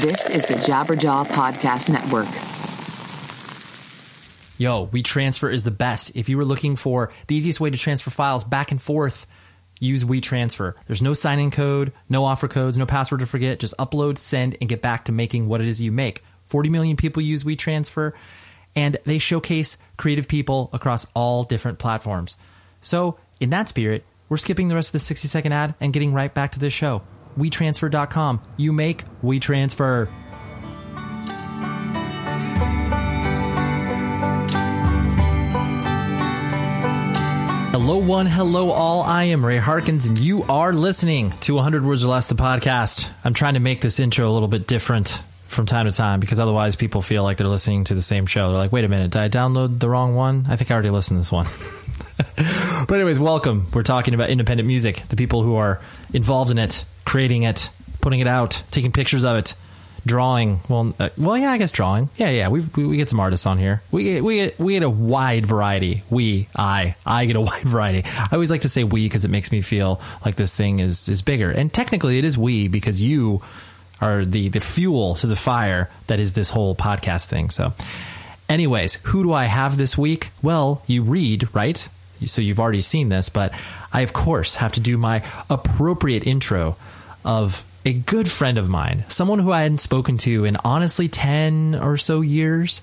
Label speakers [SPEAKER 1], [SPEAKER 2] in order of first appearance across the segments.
[SPEAKER 1] This is the Jabberjaw Podcast Network.
[SPEAKER 2] Yo, WeTransfer is the best. If you were looking for the easiest way to transfer files back and forth, use WeTransfer. There's no sign in code, no offer codes, no password to forget. Just upload, send, and get back to making what it is you make. 40 million people use WeTransfer, and they showcase creative people across all different platforms. So, in that spirit, we're skipping the rest of the 60 second ad and getting right back to this show. WeTransfer.com. You make, we transfer. Hello, one, hello, all. I am Ray Harkins, and you are listening to 100 Words or Less, the podcast. I'm trying to make this intro a little bit different from time to time because otherwise people feel like they're listening to the same show. They're like, wait a minute, did I download the wrong one? I think I already listened to this one. but, anyways, welcome. We're talking about independent music, the people who are involved in it, creating it, putting it out, taking pictures of it, drawing. Well, uh, well, yeah, I guess drawing. Yeah, yeah. We we get some artists on here. We we get, we get a wide variety. We, I, I get a wide variety. I always like to say we because it makes me feel like this thing is is bigger. And technically, it is we because you are the the fuel to the fire that is this whole podcast thing. So, anyways, who do I have this week? Well, you read right. So you've already seen this, but I of course have to do my appropriate intro of a good friend of mine, someone who I hadn't spoken to in honestly 10 or so years.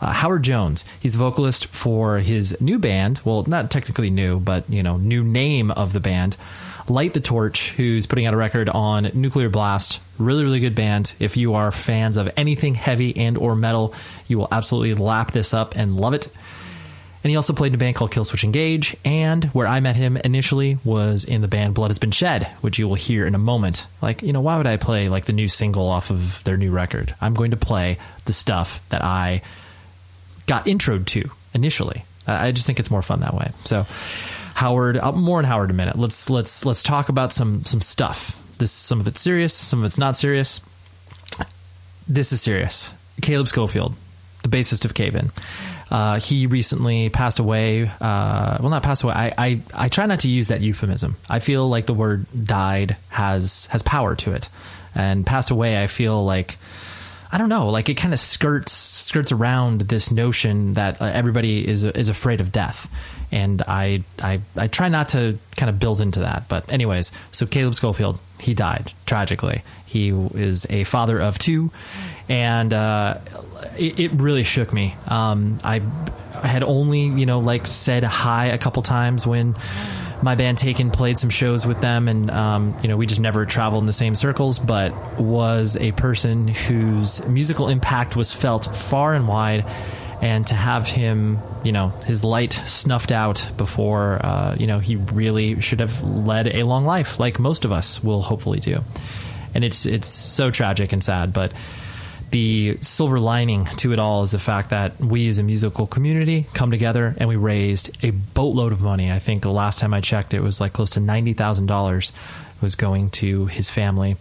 [SPEAKER 2] Uh, Howard Jones. He's a vocalist for his new band. Well, not technically new, but, you know, new name of the band. Light the Torch, who's putting out a record on Nuclear Blast. Really, really good band. If you are fans of anything heavy and or metal, you will absolutely lap this up and love it. And he also played in a band called Killswitch Engage. And where I met him initially was in the band Blood Has Been Shed, which you will hear in a moment. Like, you know, why would I play like the new single off of their new record? I'm going to play the stuff that I got introed to initially. I just think it's more fun that way. So, Howard, uh, more on Howard in a minute. Let's let's let's talk about some some stuff. This some of it's serious, some of it's not serious. This is serious. Caleb Schofield, the bassist of Cave In. Uh, he recently passed away. Uh, well, not passed away. I, I, I try not to use that euphemism. I feel like the word died has has power to it, and passed away. I feel like I don't know, like it kind of skirts skirts around this notion that uh, everybody is is afraid of death, and I I I try not to kind of build into that. But anyways, so Caleb Schofield, he died tragically. He is a father of two, and uh, it, it, really shook me. Um, I had only you know like said hi a couple times when my band Taken played some shows with them, and um, you know we just never traveled in the same circles. But was a person whose musical impact was felt far and wide, and to have him, you know, his light snuffed out before, uh, you know, he really should have led a long life, like most of us will hopefully do. And it's it's so tragic and sad, but the silver lining to it all is the fact that we as a musical community come together and we raised a boatload of money. I think the last time I checked, it was like close to ninety thousand dollars was going to his family.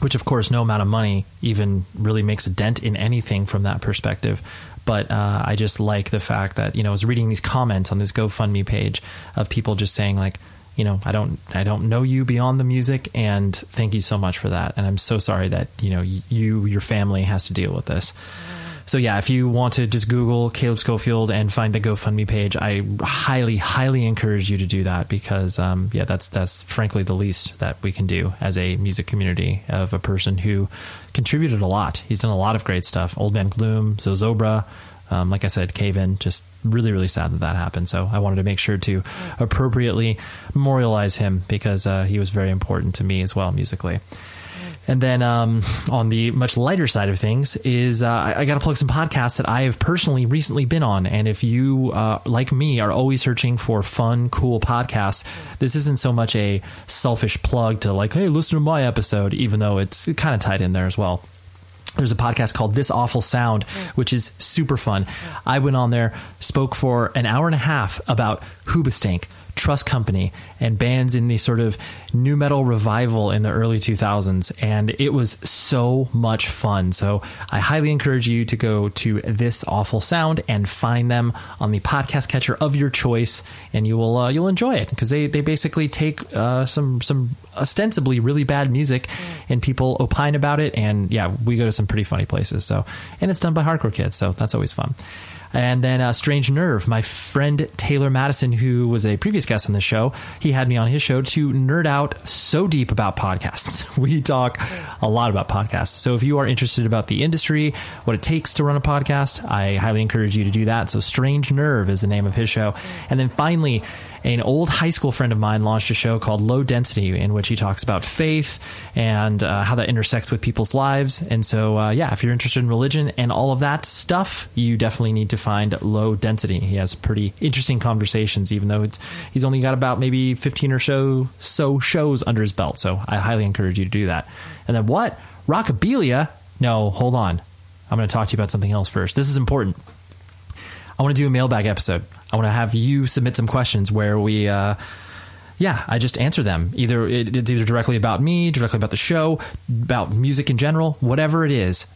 [SPEAKER 2] Which, of course, no amount of money even really makes a dent in anything from that perspective. But uh, I just like the fact that you know I was reading these comments on this GoFundMe page of people just saying like, you know, I don't I don't know you beyond the music, and thank you so much for that. And I'm so sorry that you know you your family has to deal with this. So yeah, if you want to just Google Caleb Schofield and find the GoFundMe page, I highly, highly encourage you to do that because um, yeah, that's that's frankly the least that we can do as a music community of a person who contributed a lot. He's done a lot of great stuff. Old Man Gloom, Zozobra, um, like I said, Cave In, just really, really sad that that happened. So I wanted to make sure to appropriately memorialize him because uh, he was very important to me as well musically. And then um, on the much lighter side of things is uh, I, I got to plug some podcasts that I have personally recently been on. And if you, uh, like me, are always searching for fun, cool podcasts, this isn't so much a selfish plug to like, hey, listen to my episode, even though it's kind of tied in there as well there's a podcast called This Awful Sound, mm. which is super fun. I went on there, spoke for an hour and a half about Hoobastank, Trust Company and bands in the sort of nu metal revival in the early 2000s. And it was so much fun. So I highly encourage you to go to This Awful Sound and find them on the podcast catcher of your choice. And you will, uh, you'll enjoy it because they, they basically take uh, some, some ostensibly really bad music and people opine about it. And yeah, we go to some pretty funny places. So, and it's done by hardcore kids. So that's always fun. And then uh, Strange Nerve, my friend Taylor Madison, who was a previous guest on the show, he had me on his show to nerd out so deep about podcasts. We talk a lot about podcasts. So if you are interested about the industry, what it takes to run a podcast, I highly encourage you to do that. So Strange Nerve is the name of his show. And then finally, an old high school friend of mine launched a show called Low Density, in which he talks about faith and uh, how that intersects with people's lives. And so, uh, yeah, if you're interested in religion and all of that stuff, you definitely need to find Low Density. He has pretty interesting conversations, even though he's only got about maybe 15 or so so shows under his belt. So I highly encourage you to do that. And then what? Rockabilia? No, hold on. I'm going to talk to you about something else first. This is important. I want to do a mailbag episode. I want to have you submit some questions where we, uh, yeah, I just answer them. Either it's either directly about me, directly about the show, about music in general, whatever it is.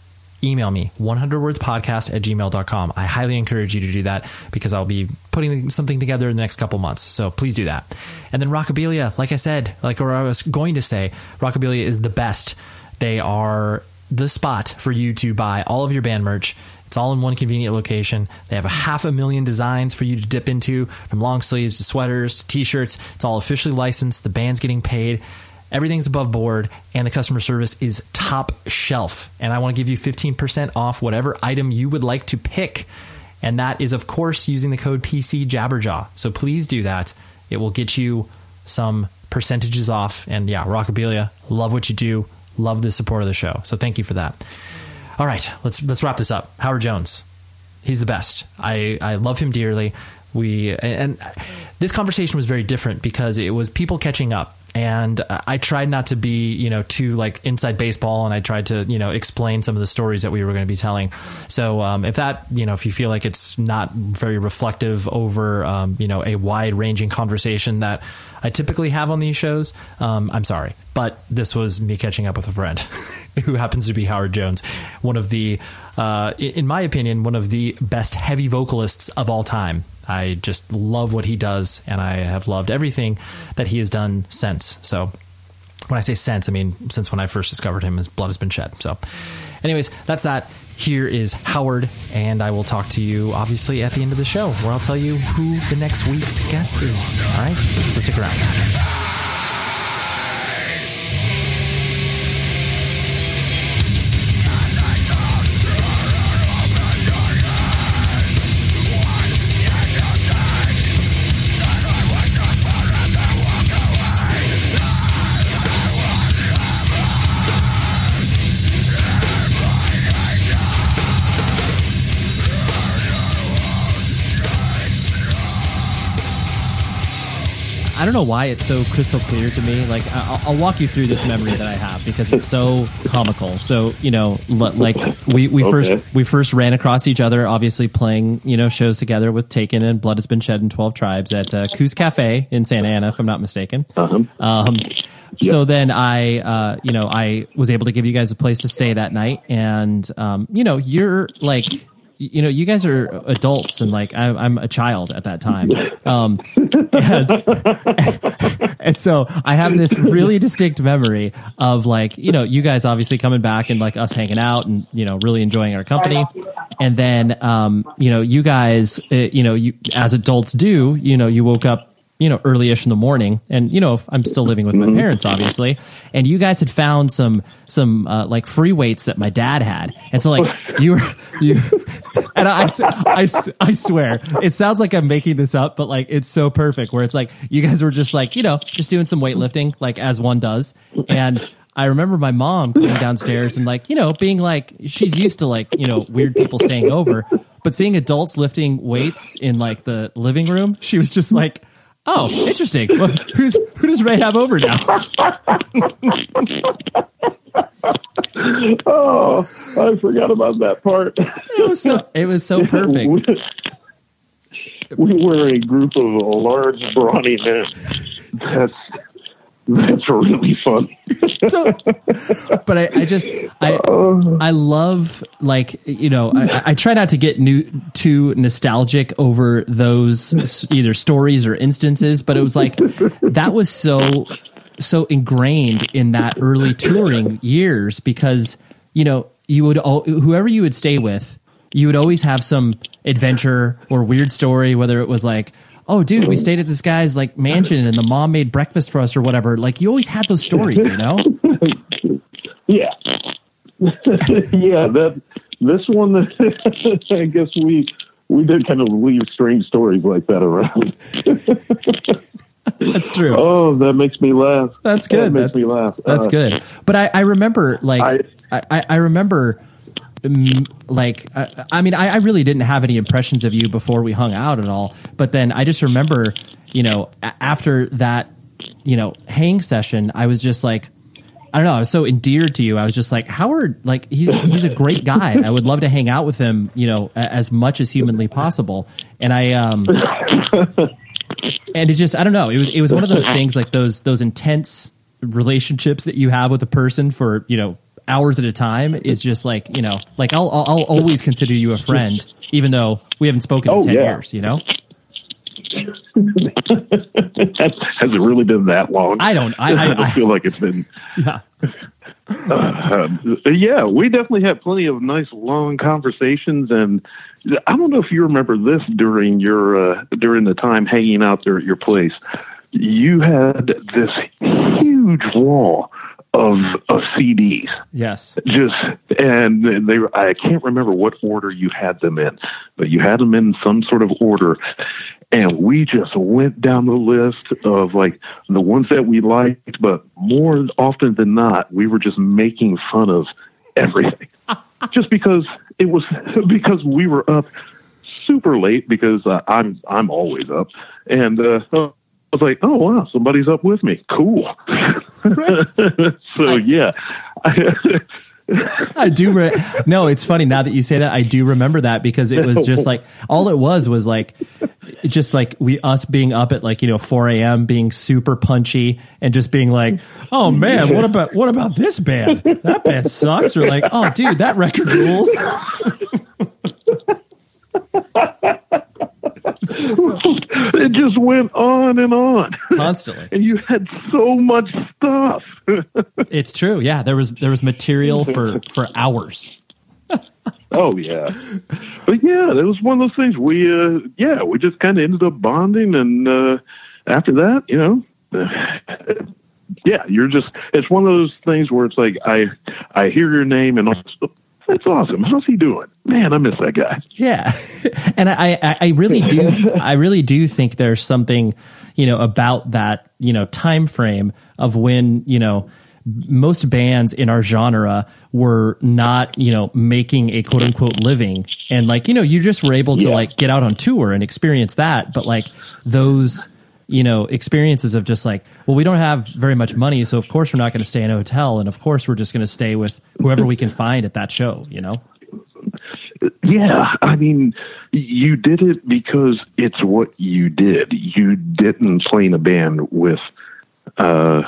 [SPEAKER 2] Email me 100wordspodcast at gmail.com. I highly encourage you to do that because I'll be putting something together in the next couple months. So please do that. And then Rockabilia, like I said, like or I was going to say, Rockabilia is the best. They are the spot for you to buy all of your band merch it's all in one convenient location. They have a half a million designs for you to dip into, from long sleeves to sweaters to t-shirts. It's all officially licensed. The band's getting paid. Everything's above board, and the customer service is top shelf. And I want to give you 15% off whatever item you would like to pick. And that is, of course, using the code PC Jabberjaw. So please do that. It will get you some percentages off. And yeah, Rockabilia, love what you do. Love the support of the show. So thank you for that. All right, let's let's wrap this up. Howard Jones, he's the best. I I love him dearly. We and this conversation was very different because it was people catching up and I tried not to be, you know, too like inside baseball, and I tried to, you know, explain some of the stories that we were going to be telling. So, um, if that, you know, if you feel like it's not very reflective over, um, you know, a wide ranging conversation that I typically have on these shows, um, I'm sorry, but this was me catching up with a friend who happens to be Howard Jones, one of the, uh, in my opinion, one of the best heavy vocalists of all time. I just love what he does, and I have loved everything that he has done since. So, when I say since, I mean since when I first discovered him, his blood has been shed. So, anyways, that's that. Here is Howard, and I will talk to you obviously at the end of the show, where I'll tell you who the next week's guest is. All right, so stick around.
[SPEAKER 3] I don't know why it's so crystal clear to me. Like I'll, I'll, walk you through this memory that I have because it's so comical. So you know, like we we okay. first we first ran across each other, obviously playing you know shows together with Taken and Blood Has Been Shed in Twelve Tribes at uh, Koo's Cafe in Santa Ana, if I'm not mistaken. Uh-huh. Um, Yep. So then I, uh, you know, I was able to give you guys a place to stay that night, and um, you know, you're like you know, you guys are adults and like I, am a child at that time. Um, and, and, so I have this really distinct memory of like, you know, you guys obviously coming back and like us hanging out and, you know, really enjoying our company. And then, um, you know, you guys, uh, you know, you as adults do, you know, you woke up you know, early-ish in the morning. And, you know, I'm still living with my mm-hmm. parents, obviously. And you guys had found some, some, uh, like free weights that my dad had. And so like you were, you, and I, I, I swear it sounds like I'm making this up, but like it's so perfect where it's like you guys were just like, you know, just doing some weightlifting, like as one does. And, I remember my mom coming downstairs and like, you know, being like, she's used to like, you know, weird people staying over, but seeing adults lifting weights in like the living room, she was just like, Oh, interesting. Well, who's who does Ray have over now?
[SPEAKER 4] oh, I forgot about that part.
[SPEAKER 3] it was so it was so perfect.
[SPEAKER 4] we were a group of large, brawny men. That's that's really fun.
[SPEAKER 3] so, but I, I just I I love like you know I, I try not to get new too nostalgic over those either stories or instances, but it was like that was so so ingrained in that early touring years because you know you would al- whoever you would stay with you would always have some adventure or weird story whether it was like oh dude we stayed at this guy's like mansion and the mom made breakfast for us or whatever like you always had those stories you know
[SPEAKER 4] Yeah, yeah. That this one, I guess we we did kind of leave strange stories like that around.
[SPEAKER 3] that's true
[SPEAKER 4] Oh, that makes me laugh.
[SPEAKER 3] That's good.
[SPEAKER 4] That makes
[SPEAKER 3] That-
[SPEAKER 4] me laugh.
[SPEAKER 3] That's
[SPEAKER 4] Uh,
[SPEAKER 3] good. But I, I remember like I, I, I remember like I, I mean I, I really didn't have any impressions of you before we hung out at all. But then I just remember you know after that you know hang session I was just like I don't know I was so endeared to you I was just like Howard like he's he's a great guy I would love to hang out with him you know as much as humanly possible and I um and it just I don't know. It was it was one of those things like those those intense relationships that you have with a person for you know hours at a time is just like you know like I'll I'll, I'll always consider you a friend even though we haven't spoken in ten
[SPEAKER 4] yeah.
[SPEAKER 3] years. You know
[SPEAKER 4] Has it really been that long?
[SPEAKER 3] I don't- I- I-
[SPEAKER 4] don't
[SPEAKER 3] I-
[SPEAKER 4] feel like it's been.
[SPEAKER 3] yeah
[SPEAKER 4] Uh, yeah, we definitely had plenty of nice long conversations, and I don't know if you remember this during your uh, during the time hanging out there at your place. You had this huge wall of of CDs.
[SPEAKER 3] yes.
[SPEAKER 4] Just and they were, I can't remember what order you had them in, but you had them in some sort of order, and we just went down the list of like the ones that we liked, but more often than not, we were just making fun of everything, just because it was because we were up super late because uh, I'm I'm always up, and uh, was like, oh wow, somebody's up with me, cool. so yeah.
[SPEAKER 3] I do. Re- no, it's funny now that you say that. I do remember that because it was just like all it was was like just like we us being up at like you know 4 a.m. being super punchy and just being like, oh man, what about what about this band? That band sucks. Or like, oh dude, that record rules.
[SPEAKER 4] it just went on and on.
[SPEAKER 3] Constantly.
[SPEAKER 4] and you had so much stuff.
[SPEAKER 3] It's true. Yeah, there was there was material for for hours.
[SPEAKER 4] oh yeah. But yeah, it was one of those things we uh yeah, we just kind of ended up bonding and uh after that, you know, yeah, you're just it's one of those things where it's like I I hear your name and also, that's awesome. How's he doing? Man, I miss that guy.
[SPEAKER 3] Yeah, and I, I, I really do, I really do think there's something, you know, about that, you know, time frame of when, you know, most bands in our genre were not, you know, making a quote unquote living, and like, you know, you just were able to
[SPEAKER 4] Yeah.
[SPEAKER 3] like get out on tour and experience that, but like those. You know, experiences of just like, well, we don't have very much money, so of course we're not going to stay in a hotel, and of course we're just going to stay with whoever we can find at that show. You know,
[SPEAKER 4] Yeah, I mean, you did it because it's what you did. You didn't play in a band with, uh,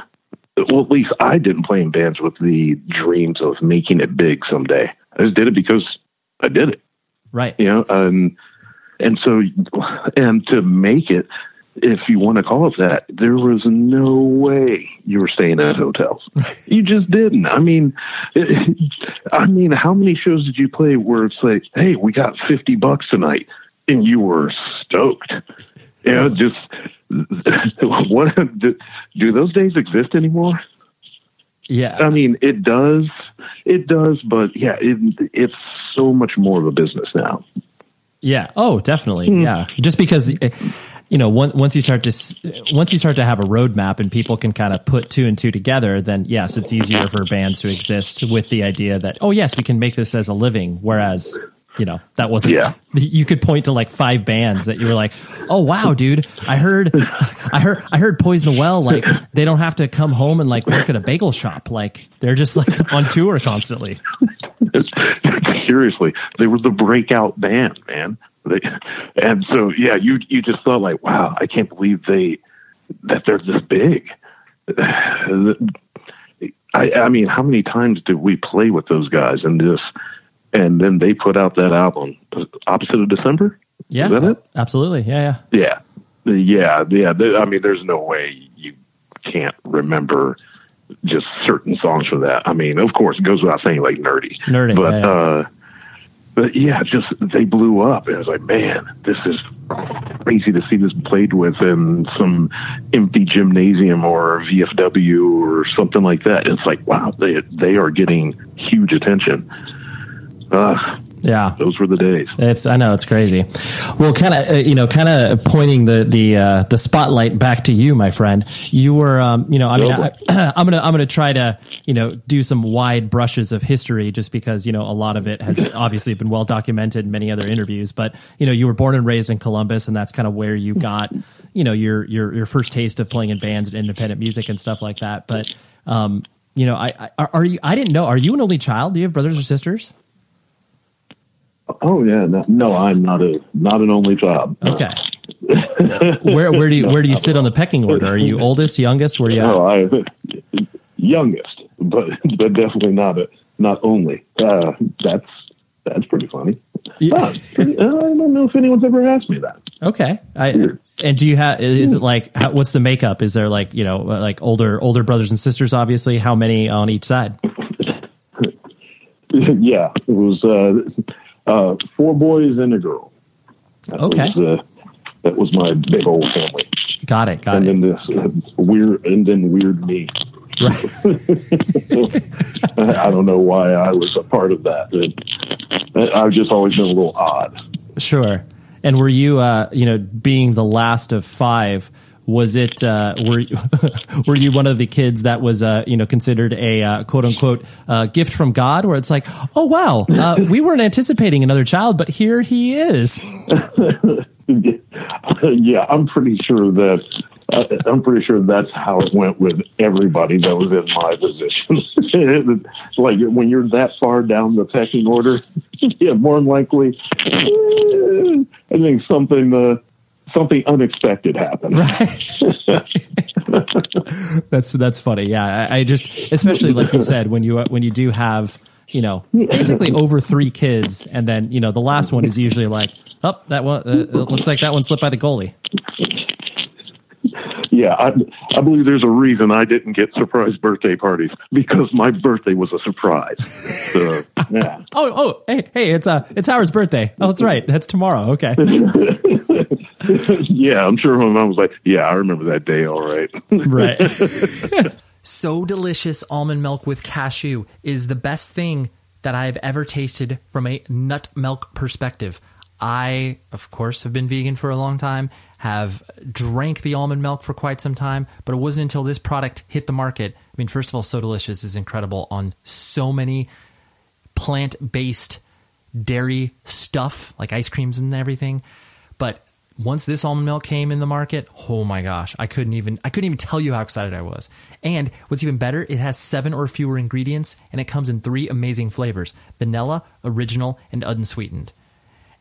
[SPEAKER 4] well, at least I didn't play in bands with the dreams of making it big someday. I just did it because I did it,
[SPEAKER 3] right?
[SPEAKER 4] you know, and and so and to make it, if you want to call it that, there was no way you were staying at hotels. You just didn't. I mean, I mean, how many shows did you play where it's like, hey, we got fifty bucks tonight, and you were stoked? You know, just what do, do those days exist anymore?
[SPEAKER 3] Yeah,
[SPEAKER 4] I mean, it does, it does, but yeah, it, it's so much more of a business now.
[SPEAKER 3] Yeah. Oh, definitely. Yeah. Just because, eh, you know, once once you start to once you start to have a roadmap and people can kind of put two and two together, then yes, it's easier for bands to exist with the idea that oh yes, we can make this as a living. Whereas, you know, that wasn't.
[SPEAKER 4] Yeah.
[SPEAKER 3] You could point to like five bands that you were like, oh wow, dude, I heard, I heard, I heard Poison the Well. Like they don't have to come home and like work at a bagel shop. Like they're just like on tour constantly.
[SPEAKER 4] Seriously, they were the breakout band, man. They, and so yeah, you you just thought like, wow, I can't believe they that they're this big. I, I mean, how many times did we play with those guys and this, and then they put out that album, opposite of December.
[SPEAKER 3] Yeah,
[SPEAKER 4] Is that it?
[SPEAKER 3] absolutely. Yeah, yeah.
[SPEAKER 4] Yeah, yeah, yeah. There- I mean, there's no way you can't remember just certain songs for that. I mean, of course, it goes without saying, like nerdy,
[SPEAKER 3] Nerdy,
[SPEAKER 4] but
[SPEAKER 3] yeah, yeah.
[SPEAKER 4] uh, but yeah, just they blew up, and I was like, man, this is crazy to see this played with in some empty gymnasium or VFW or something like that. It's like, wow, they they are getting huge attention. Uh,
[SPEAKER 3] Yeah.
[SPEAKER 4] those were the days.
[SPEAKER 3] It's I know it's crazy. Well, kind of uh, you know, kind of pointing the the uh, the spotlight back to you, my friend. You were, um, you know, I mean, I, I'm gonna I'm gonna try to you know do some wide brushes of history, just because you know a lot of it has obviously been well documented in many other interviews. But you know, you were born and raised in Columbus, and that's kind of where you got you know your your your first taste of playing in bands and independent music and stuff like that. But um, you know, I, I are you? I didn't know. Are you an only child? Do you have brothers or sisters?
[SPEAKER 4] Oh yeah, no, no, I'm not a not an only child.
[SPEAKER 3] Okay. where where do you where do you sit on the pecking order? Are you oldest, youngest? Where do you?
[SPEAKER 4] No, I youngest, but but definitely not a not only. Uh, that's that's pretty funny.
[SPEAKER 3] Yeah.
[SPEAKER 4] Ah, pretty- I don't know if anyone's ever asked me that.
[SPEAKER 3] Okay. I, and do you have? Is it like how, what's the makeup? Is there like you know like older older brothers and sisters? Obviously, how many on each side?
[SPEAKER 4] yeah, it was uh, uh, four boys and a girl. That
[SPEAKER 3] Okay.
[SPEAKER 4] was, uh, that was my big old family,
[SPEAKER 3] Got it. Got
[SPEAKER 4] and
[SPEAKER 3] it.
[SPEAKER 4] then this uh, weird, and then weird me.
[SPEAKER 3] Right.
[SPEAKER 4] I don't know why I was a part of that. It, I've just always been a little odd.
[SPEAKER 3] Sure. And were you, uh, you know, being the last of five? Was it uh, were were you one of the kids that was uh, you know considered a uh, quote unquote uh, gift from God, where it's like, oh wow, uh, we weren't anticipating another child, but here he is.
[SPEAKER 4] yeah, I'm pretty sure that uh, I'm pretty sure that's how it went with everybody that was in my position. like when you're that far down the pecking order, yeah, more than likely, eh, I think something uh, something unexpected happened. Right.
[SPEAKER 3] That's that's funny. Yeah, I, I just especially like you said when you when you do have you know basically over three kids, and then you know the last one is usually like, oh that one uh, looks like that one slipped by the goalie.
[SPEAKER 4] Yeah, I, I believe there's a reason I didn't get surprise birthday parties because my birthday was a surprise. So, yeah.
[SPEAKER 3] Oh oh hey hey it's uh it's Howard's birthday. Oh that's right that's tomorrow. Okay.
[SPEAKER 4] yeah, I'm sure my mom was like, "Yeah, I remember that day. All right."
[SPEAKER 3] Right.
[SPEAKER 2] So delicious almond milk with cashew is the best thing that I've ever tasted from a nut milk perspective. I, of course, have been vegan for a long time, have drank the almond milk for quite some time, but it wasn't until this product hit the market. I mean, first of all, So Delicious is incredible on so many plant based dairy stuff, like ice creams and everything. But once this almond milk came in the market, oh my gosh, I couldn't even I couldn't even tell you how excited I was. And what's even better, it has seven or fewer ingredients and it comes in three amazing flavors: vanilla, original, and unsweetened.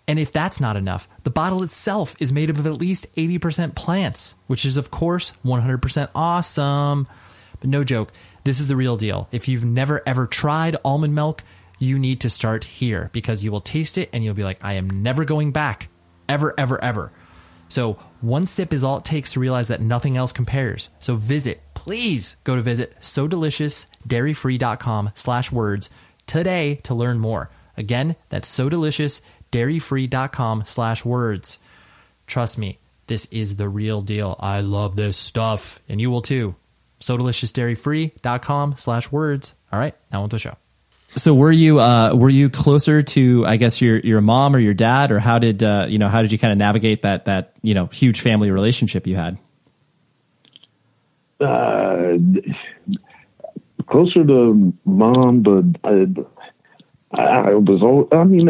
[SPEAKER 2] And if that's not enough, the bottle itself is made up of at least 80% plants, which is, of course, 100% awesome. But no joke, this is the real deal. If you've never ever tried almond milk, you need to start here because you will taste it and you'll be like, I am never going back. Ever, ever, ever. So one sip is all it takes to realize that nothing else compares. So visit, please go to visit so deliciousdairyfree.com slash words today to learn more. Again, that's so deliciousdairyfree.com slash words. Trust me, this is the real deal. I love this stuff, and you will too. So delicious deliciousdairyfree.com slash words. All right, now on to the show.
[SPEAKER 3] So were you uh, were you closer to I guess your your mom or your dad or how did uh, you know how did you kind of navigate that that you know huge family relationship you had?
[SPEAKER 4] uh, closer to mom, but I, I was. al- I mean,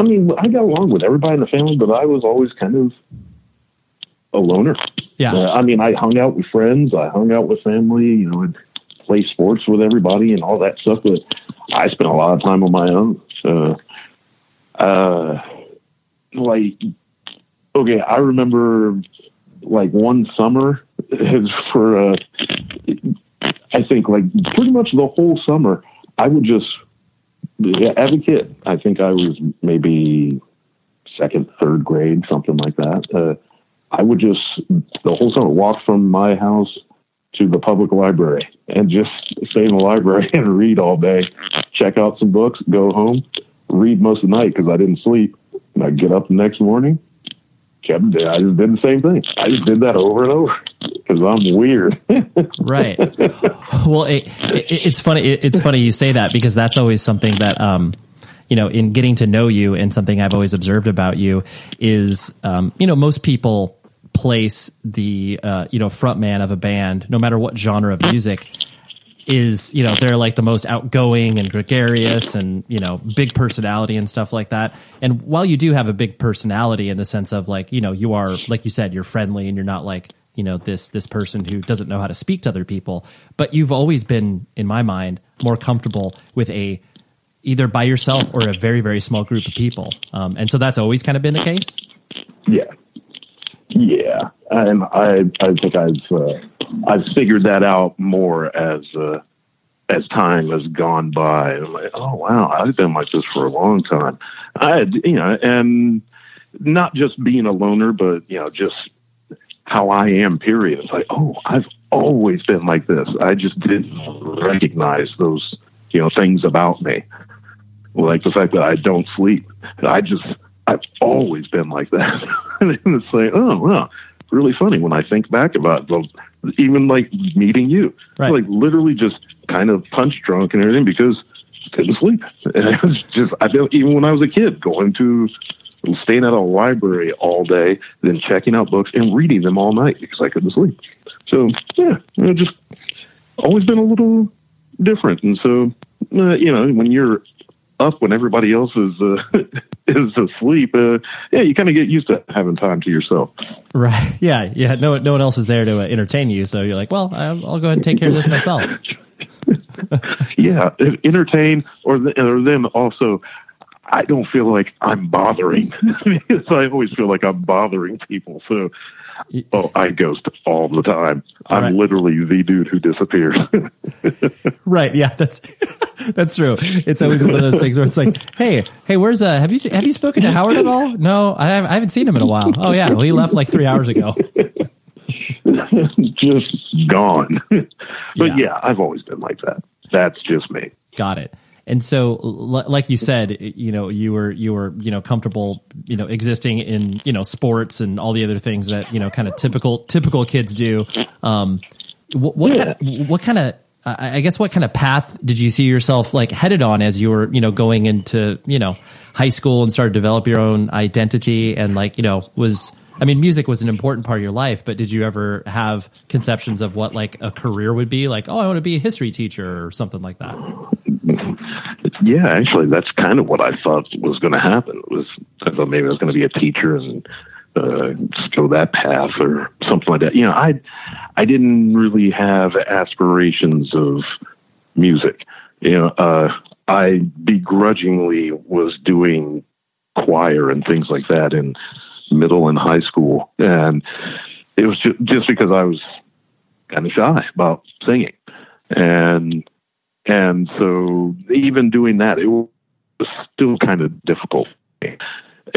[SPEAKER 4] I mean, I got along with everybody in the family, but I was always kind of a loner.
[SPEAKER 3] Yeah.
[SPEAKER 4] Uh, I mean, I hung out with friends, I hung out with family, you know, and play sports with everybody and all that stuff. But I spent a lot of time on my own. So, uh, like okay, I remember like one summer for uh, I think like pretty much the whole summer I would just yeah, as a kid I think I was maybe second third grade something like that. Uh, I would just the whole summer walk from my house to the public library and just stay in the library and read all day check out some books go home read most of the night because I didn't sleep. And I'd get up the next morning kept I just did the same thing. I just did that over and over because I'm weird.
[SPEAKER 3] right. Well, it, it, it's funny. It, it's funny you say that because that's always something that, um, you know, in getting to know you and something I've always observed about you is, um, you know, most people place the, uh, you know, front man of a band, no matter what genre of music, is you know they're like the most outgoing and gregarious and you know big personality and stuff like that and while you do have a big personality in the sense of like you know you are like you said you're friendly and you're not like you know this this person who doesn't know how to speak to other people. But you've always been in my mind more comfortable with a either by yourself or a very very small group of people. Um, and so that's always kind of been the case?
[SPEAKER 4] Yeah. Yeah. I i think i've uh, I've figured that out more as uh, as time has gone by. I'm like, oh wow, I've been like this for a long time. I you know, and not just being a loner, but you know, just how I am. Period. It's like, oh, I've always been like this. I just didn't recognize those, you know, things about me, like the fact that I don't sleep. I just, I've always been like that. and it's like, oh wow, really funny when I think back about it. Even like meeting you,
[SPEAKER 3] right.
[SPEAKER 4] like literally just kind of punch drunk and everything because I couldn't sleep. And I was just I feel even when I was a kid going to staying at a library all day, then checking out books and reading them all night because I couldn't sleep. So yeah, you know, just always been a little different. And so uh, you know when you're up when everybody else is uh, is asleep, uh, yeah, you kind of get used to having time to yourself.
[SPEAKER 3] Right. Yeah. Yeah. No, no one else is there to uh, entertain you, so you're like, well, I'll, go ahead and take care of this myself.
[SPEAKER 4] yeah, entertain, or, th- or then also. I don't feel like I'm bothering because I always feel like I'm bothering people. So, oh, I ghost all the time. I'm right. literally the dude who disappears.
[SPEAKER 3] right. Yeah. That's that's true. It's always one of those things where it's like, hey, hey, where's uh? Have you have you spoken to Howard at all? No, I haven't, I haven't seen him in a while. Oh yeah, well he left like three hours ago.
[SPEAKER 4] just gone. but yeah. yeah, I've always been like that. That's just me.
[SPEAKER 3] Got it. And so, like you said, you know, you were you were you know comfortable, you know, existing in you know sports and all the other things that you know kind of typical typical kids do. Um, what what yeah. kind, what kind of I guess what kind of path did you see yourself like headed on as you were, you know, going into, you know, high school and started to develop your own identity and like, you know, was I mean, music was an important part of your life, but did you ever have conceptions of what like a career would be? Like, oh, I want to be a history teacher or something like that.
[SPEAKER 4] Yeah, actually, that's kind of what I thought was going to happen. Was I thought maybe I was going to be a teacher and uh, go that path or something like that. You know, I I didn't really have aspirations of music. You know, uh, I begrudgingly was doing choir and things like that in middle and high school, and it was just, just because I was kind of shy about singing, and and so even doing that, it was still kind of difficult.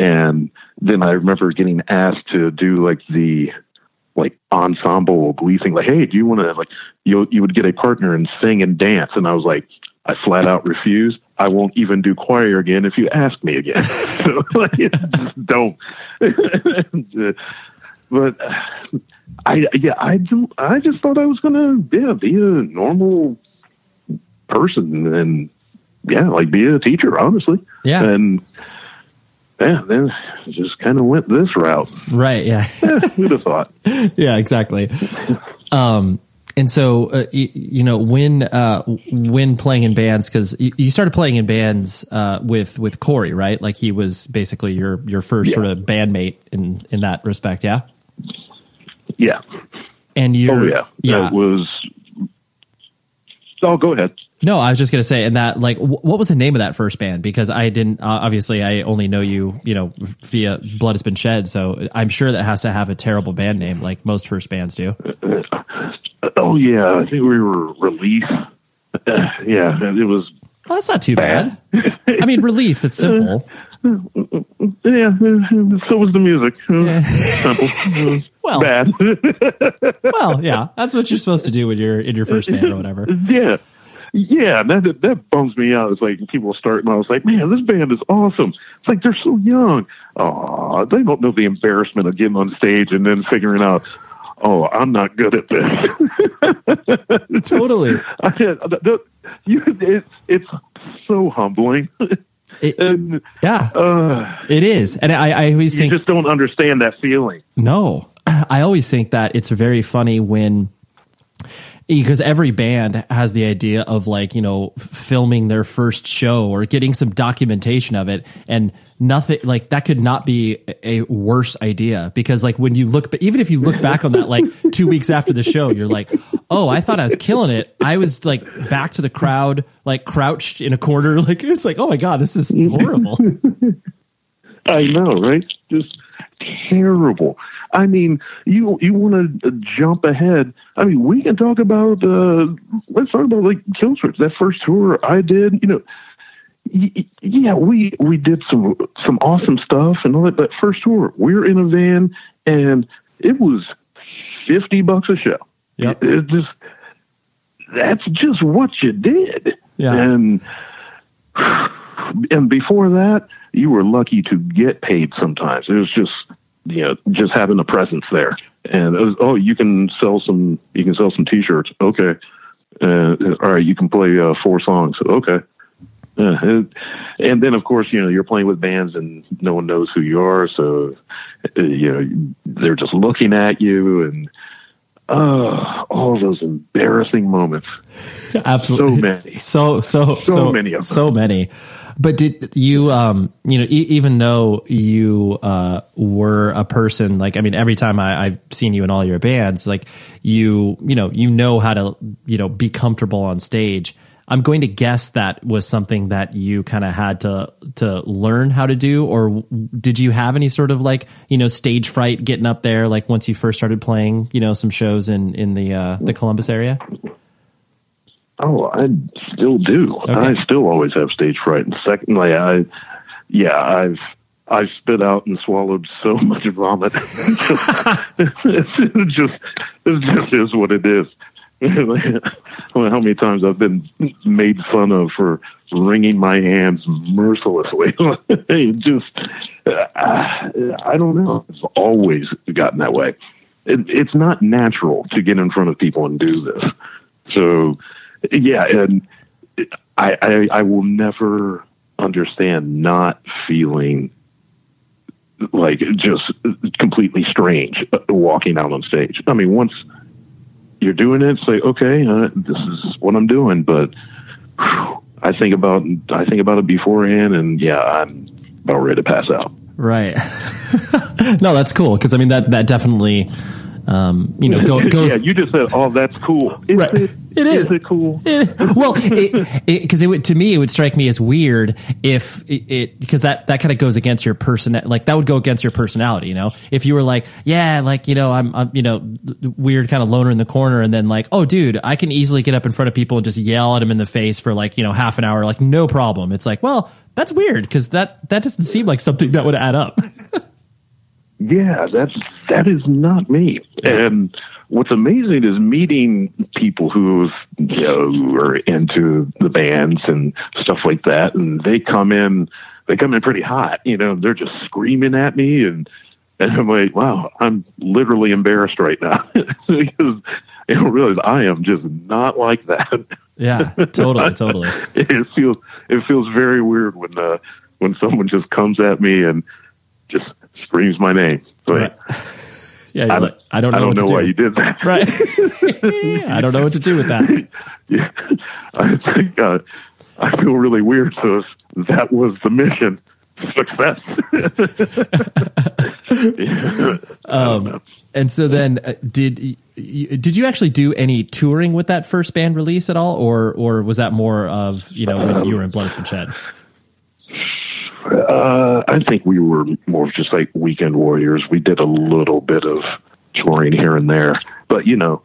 [SPEAKER 4] And then I remember getting asked to do like the like ensemble thing, like, hey, do you want to like you you would get a partner and sing and dance, and I was like, I flat out refuse. I won't even do choir again if you ask me again. so like, just don't. but uh, I yeah I do, I just thought I was gonna yeah be a normal person and yeah like be a teacher honestly
[SPEAKER 3] yeah
[SPEAKER 4] and yeah, then just kind of went this route.
[SPEAKER 3] Right. Yeah.
[SPEAKER 4] yeah who'd have thought?
[SPEAKER 3] yeah, exactly. Um, and so, uh, you, you, know, when uh, when playing in bands, because you, you, started playing in bands uh, with with Corey, right? Like he was basically your your first yeah. sort of bandmate in in that respect. Yeah.
[SPEAKER 4] Yeah.
[SPEAKER 3] And you.
[SPEAKER 4] Oh yeah. Yeah. It was. Oh, go ahead.
[SPEAKER 3] No, I was just gonna say, and that like, wh- what was the name of that first band? Because I didn't. Uh, obviously, I only know you, you know, via Blood Has Been Shed. So I'm sure that has to have a terrible band name, like most first bands do.
[SPEAKER 4] Oh yeah, I think we were. Uh, yeah, it was.
[SPEAKER 3] Well, that's not too bad. I mean, release. That's simple.
[SPEAKER 4] Yeah, so was the music. Was Simple.
[SPEAKER 3] Well-
[SPEAKER 4] bad.
[SPEAKER 3] well, yeah, that's what you're supposed to do when you're in your first band or whatever.
[SPEAKER 4] yeah. Yeah, that that bums me out. It's like people start, and I was like, "Man, this band is awesome." It's like they're so young. Oh, they don't know the embarrassment of getting on stage and then figuring out, "Oh, I'm not good at this."
[SPEAKER 3] Totally.
[SPEAKER 4] I the- the- you, it's it's so humbling,
[SPEAKER 3] It-
[SPEAKER 4] and
[SPEAKER 3] Yeah,
[SPEAKER 4] uh,
[SPEAKER 3] it is, and I, I always think you
[SPEAKER 4] just don't understand that feeling.
[SPEAKER 3] No, I always think that it's very funny when because every band has the idea of like you know filming their first show or getting some documentation of it and nothing like that could not be a worse idea because like when you look but even if you look back on that like two weeks after the show you're like oh i thought i was killing it i was like back to the crowd like crouched in a corner like it's like oh my god this is horrible
[SPEAKER 4] I know, right? Just terrible. I mean, you you want to jump ahead? I mean, we can talk about. Uh, let's talk about like Killswitch. That first tour I did. You know, y- yeah, we we did some some awesome stuff and all that. But first tour, we're in a van and it was fifty bucks a show.
[SPEAKER 3] Yeah,
[SPEAKER 4] It, it just that's just what you did.
[SPEAKER 3] Yeah.
[SPEAKER 4] And and before that, you were lucky to get paid sometimes. It was just you know just having a presence there, and was, oh, you can sell some you can sell some T-shirts. Okay, uh, all right, you can play uh, four songs. Okay. Uh, it- and then, of course, you know you're playing with bands, and no one knows who you are, so uh, you know they're just looking at you, and uh, all those embarrassing moments.
[SPEAKER 3] absolutely
[SPEAKER 4] So many.
[SPEAKER 3] so so so,
[SPEAKER 4] many of them.
[SPEAKER 3] so many but did you um you know e- even though you uh were a person like i mean every time I, i've seen you in all your bands like you you know you know how to you know be comfortable on stage i'm going to guess that was something that you kind of had to to learn how to do or did you have any sort of like you know stage fright getting up there like once you first started playing you know some shows in in the uh the columbus area
[SPEAKER 4] Oh, I still do.
[SPEAKER 3] Okay.
[SPEAKER 4] I still always have stage fright. And secondly, I, yeah, I've I've spit out and swallowed so much vomit. it's just it just is what it is. How many times I've been made fun of for wringing my hands mercilessly? Just, uh, I don't know. It's always gotten that way. It, it's not natural to get in front of people and do this. So, yeah, and I, I, I will never understand not feeling like just completely strange walking out on stage. I mean, once you're doing it, say, okay, uh, this is what I'm doing. But whew, I think about I think about it beforehand, and yeah, I'm about ready to pass out.
[SPEAKER 3] Right. no, that's cool because I mean that that definitely um, you know go, goes
[SPEAKER 4] yeah, you just said, "Oh, that's cool." Is
[SPEAKER 3] Right.
[SPEAKER 4] it?
[SPEAKER 3] It is.
[SPEAKER 4] Is it cool?
[SPEAKER 3] well, because it, would to me it would strike me as weird if it because that that kind of goes against your person like that would go against your personality. You know, if you were like, yeah, like you know, I'm, I'm you know weird kind of loner in the corner, and then like, oh, dude, I can easily get up in front of people and just yell at them in the face for like you know half an hour, like no problem. It's like, well, that's weird because that that doesn't seem like something that would add up.
[SPEAKER 4] Yeah, that's that is not me. And what's amazing is meeting people who you know are into the bands and stuff like that, and they come in they come in pretty hot. You know, they're just screaming at me, and and I'm like, wow, I'm literally embarrassed right now because you don't realize I am just not like that.
[SPEAKER 3] yeah, totally, totally.
[SPEAKER 4] it feels it feels very weird when uh, when someone just comes at me and just screams my name. So
[SPEAKER 3] Right. Yeah,
[SPEAKER 4] I,
[SPEAKER 3] like, I don't know.
[SPEAKER 4] I don't
[SPEAKER 3] what
[SPEAKER 4] know
[SPEAKER 3] to
[SPEAKER 4] why
[SPEAKER 3] do.
[SPEAKER 4] you did that.
[SPEAKER 3] Right. I don't know what to do with that.
[SPEAKER 4] yeah, I think uh, I feel really weird. So that was the mission. Success.
[SPEAKER 3] Um, and so then, uh, did you, did you actually do any touring with that first band release at all, or or was that more of you know when you were in Blood Has Been Shed?
[SPEAKER 4] Uh, I think we were more of just like weekend warriors. We did a little bit of touring here and there, but you know,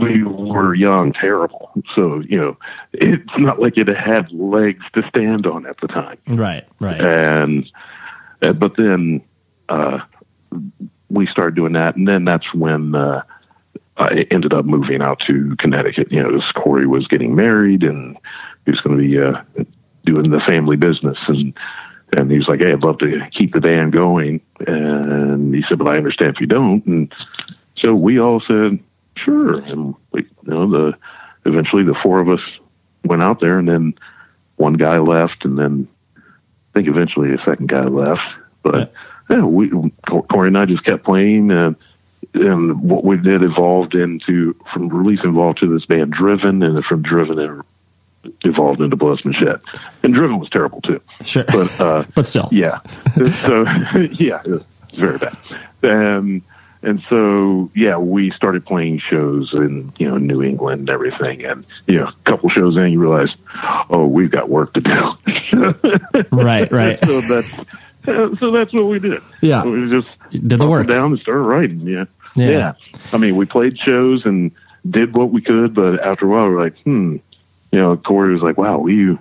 [SPEAKER 4] we were young, terrible. So you know, it's not like it had legs to stand on at the time.
[SPEAKER 3] Right, right.
[SPEAKER 4] And uh, but then uh, we started doing that, and then that's when uh, I ended up moving out to Connecticut. You know, Corey was getting married, and he was going to be uh, doing the family business, and and he was like, "Hey, I'd love to keep the band going." And he said, "But I understand if you don't." And so we all said, "Sure." And we, you know, the eventually the four of us went out there, and then one guy left, and then I think eventually a second guy left. But yeah, we Corey and I just kept playing, and and what we did evolved into from release involved to this band Driven, and from Driven it evolved into Been Shed. And Driven was terrible too.
[SPEAKER 3] Sure,
[SPEAKER 4] But uh,
[SPEAKER 3] but still,
[SPEAKER 4] yeah. so yeah, it was very bad. And and so yeah, we started playing shows in you know New England and everything, and you know a couple shows in, you realize, oh, we've got work to do.
[SPEAKER 3] right, right.
[SPEAKER 4] so that's so that's what we did.
[SPEAKER 3] Yeah.
[SPEAKER 4] we just
[SPEAKER 3] Did the work.
[SPEAKER 4] down and started writing. Yeah.
[SPEAKER 3] Yeah.
[SPEAKER 4] yeah, I mean, we played shows and did what we could, but after a while, we we're like, hmm. You know, Corey was like, "Wow, we."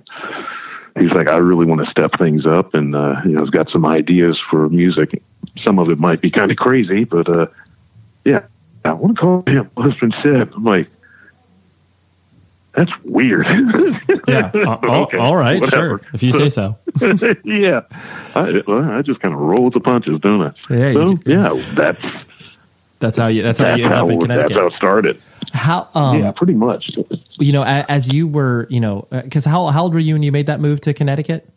[SPEAKER 4] He's like, "I really want to step things up, and uh, you know, he's got some ideas for music. Some of it might be kind of crazy, but uh, yeah, I want to call him Has Been Shed." I'm like, "That's weird."
[SPEAKER 3] Yeah. Uh,
[SPEAKER 4] Okay,
[SPEAKER 3] all right,
[SPEAKER 4] whatever.
[SPEAKER 3] sure. If you say so.
[SPEAKER 4] yeah, I, well, I just kind of roll with the punches, don't I?
[SPEAKER 3] Yeah,
[SPEAKER 4] so, yeah, that's
[SPEAKER 3] That's how you. That's how
[SPEAKER 4] that's
[SPEAKER 3] you end
[SPEAKER 4] how,
[SPEAKER 3] up in Connecticut.
[SPEAKER 4] that's how it started.
[SPEAKER 3] How? Um,
[SPEAKER 4] yeah, pretty much.
[SPEAKER 3] you know, as you were, you know, because how how old were you when you made that move to Connecticut?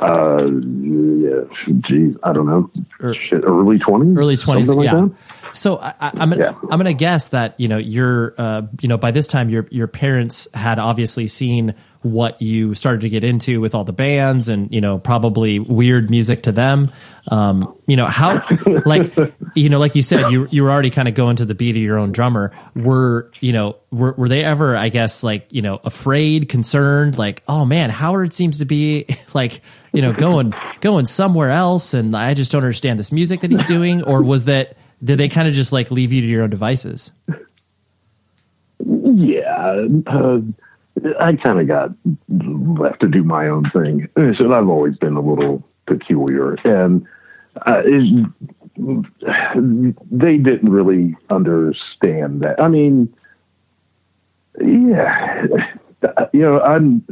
[SPEAKER 4] Uh, yeah, geez, I don't know.
[SPEAKER 3] Er-
[SPEAKER 4] Shit, early twenties,
[SPEAKER 3] early twenties.
[SPEAKER 4] like
[SPEAKER 3] yeah.
[SPEAKER 4] that?
[SPEAKER 3] So I, I'm gonna,
[SPEAKER 4] Yeah.
[SPEAKER 3] I'm gonna guess that you know your uh, you know by this time your your parents had obviously seen what you started to get into with all the bands and you know probably weird music to them. Um, you know how like you know like you said you you were already kind of going to the beat of your own drummer. Were you know were were they ever I guess like you know afraid, concerned, like oh man Howard seems to be like you know going going somewhere else and I just don't understand this music that he's doing or was that did they kind of just like leave you to your own devices?
[SPEAKER 4] Yeah, uh, I kind of got left to do my own thing. So I've always been a little peculiar, and uh, they didn't really understand that. I mean, yeah, you know, I'm.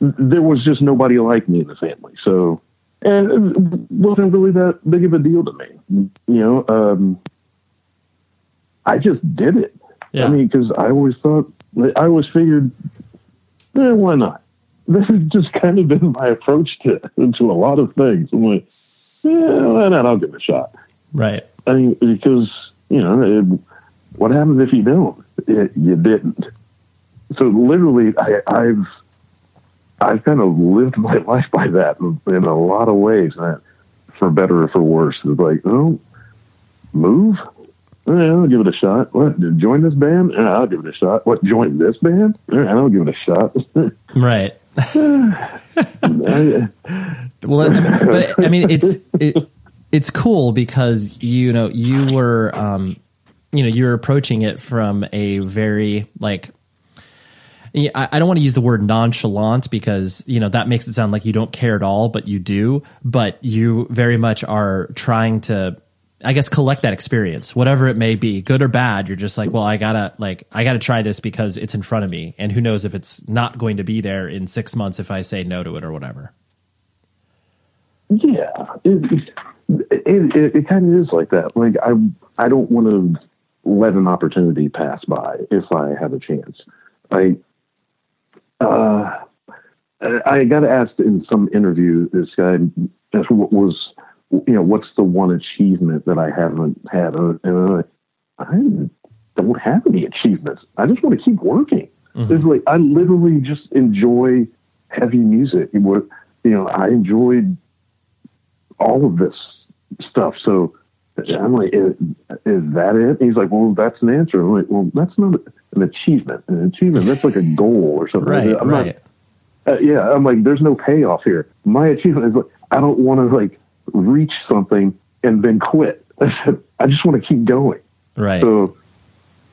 [SPEAKER 4] There was just nobody like me in the family, so and it wasn't really that big of a deal to me. You know, um, I just did it.
[SPEAKER 3] Yeah.
[SPEAKER 4] I mean, because I always thought, I always figured, eh, why not? This has just kind of been my approach to to a lot of things. I'm like, yeah, why not? I'll give it a shot.
[SPEAKER 3] Right.
[SPEAKER 4] I mean, because you know, it, what happens if you don't? It, you didn't. So literally, I, I've I've kind of lived my life by that in, in a lot of ways, and for better or for worse. It's like, oh, move. Yeah, I'll give it a shot. What? Join this band? Yeah, I'll give it a shot. What? Join this band? Yeah, I'll give it a shot.
[SPEAKER 3] Right. Well, I mean, but I mean, it's it, it's cool because you know you were um, you know you're approaching it from a very like I don't want to use the word nonchalant because you know that makes it sound like you don't care at all, but you do. But you very much are trying to, I guess, collect that experience, whatever it may be, good or bad. You're just like, well, I gotta like, I gotta try this because it's in front of me, and who knows if it's not going to be there in six months if I say no to it or whatever.
[SPEAKER 4] Yeah, it, it, it, it kind of is like that. Like I, I don't want to let an opportunity pass by if I have a chance. I, uh, I got asked in some interview. This guy was, you know, what's the one achievement that I haven't had, and I'm like, I don't have any achievements. I just want to keep working. Mm-hmm. It's like I literally just enjoy heavy music. You know, I enjoyed all of this stuff. So I'm like, is, is that it? He's like, well, that's an answer. I'm like, well, that's not an achievement. An achievement, that's like a goal or something.
[SPEAKER 3] Right,
[SPEAKER 4] I'm
[SPEAKER 3] right.
[SPEAKER 4] Not, uh, yeah, I'm like, there's no payoff here. My achievement is like, I don't want to like reach something and then quit. I said, I just want to keep going.
[SPEAKER 3] Right.
[SPEAKER 4] So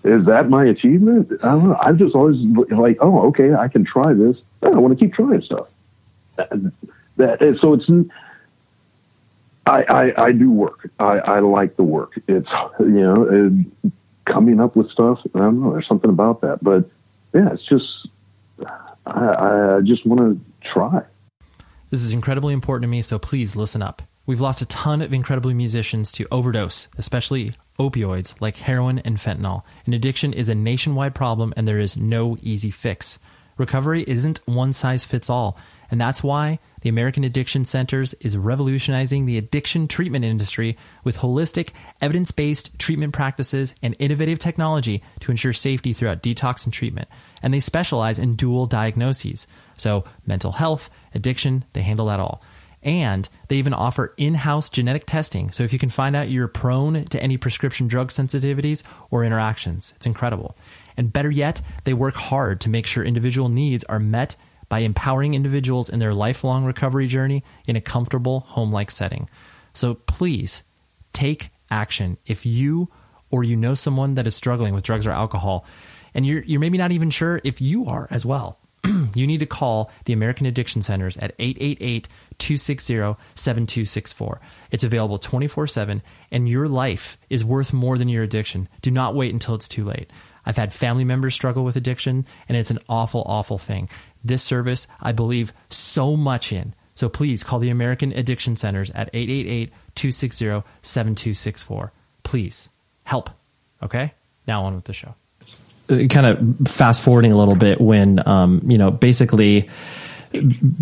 [SPEAKER 4] is that my achievement? I don't know. I'm just always like, oh, okay, I can try this. I want to keep trying stuff. That, that so it's. I, I, I do work. I, I like the work. It's you know it, coming up with stuff. I don't know. There's something about that, but yeah, it's just I, I just want to try.
[SPEAKER 2] This is incredibly important to me, so please listen up. We've lost a ton of incredible musicians to overdose, especially opioids like heroin and fentanyl. And addiction is a nationwide problem, and there is no easy fix. Recovery isn't one size fits all, and that's why the American Addiction Centers is revolutionizing the addiction treatment industry with holistic, evidence based treatment practices and innovative technology to ensure safety throughout detox and treatment. And they specialize in dual diagnoses. So, mental health, addiction, they handle that all. And they even offer in house genetic testing. So, if you can find out you're prone to any prescription drug sensitivities or interactions, it's incredible. And better yet, they work hard to make sure individual needs are met by empowering individuals in their lifelong recovery journey in a comfortable home like setting. So please take action if you or you know someone that is struggling with drugs or alcohol, and you're, you're maybe not even sure if you are as well. you need to call the American Addiction Centers at 888 260 7264. It's available 24 7, and your life is worth more than your addiction. Do not wait until it's too late. I've had family members struggle with addiction, and it's an awful, awful thing. This service, I believe so much in. So please call the American Addiction Centers at 888 260 7264. Please help. Okay? Now on with the show.
[SPEAKER 3] Kind of fast forwarding a little bit when um, you know basically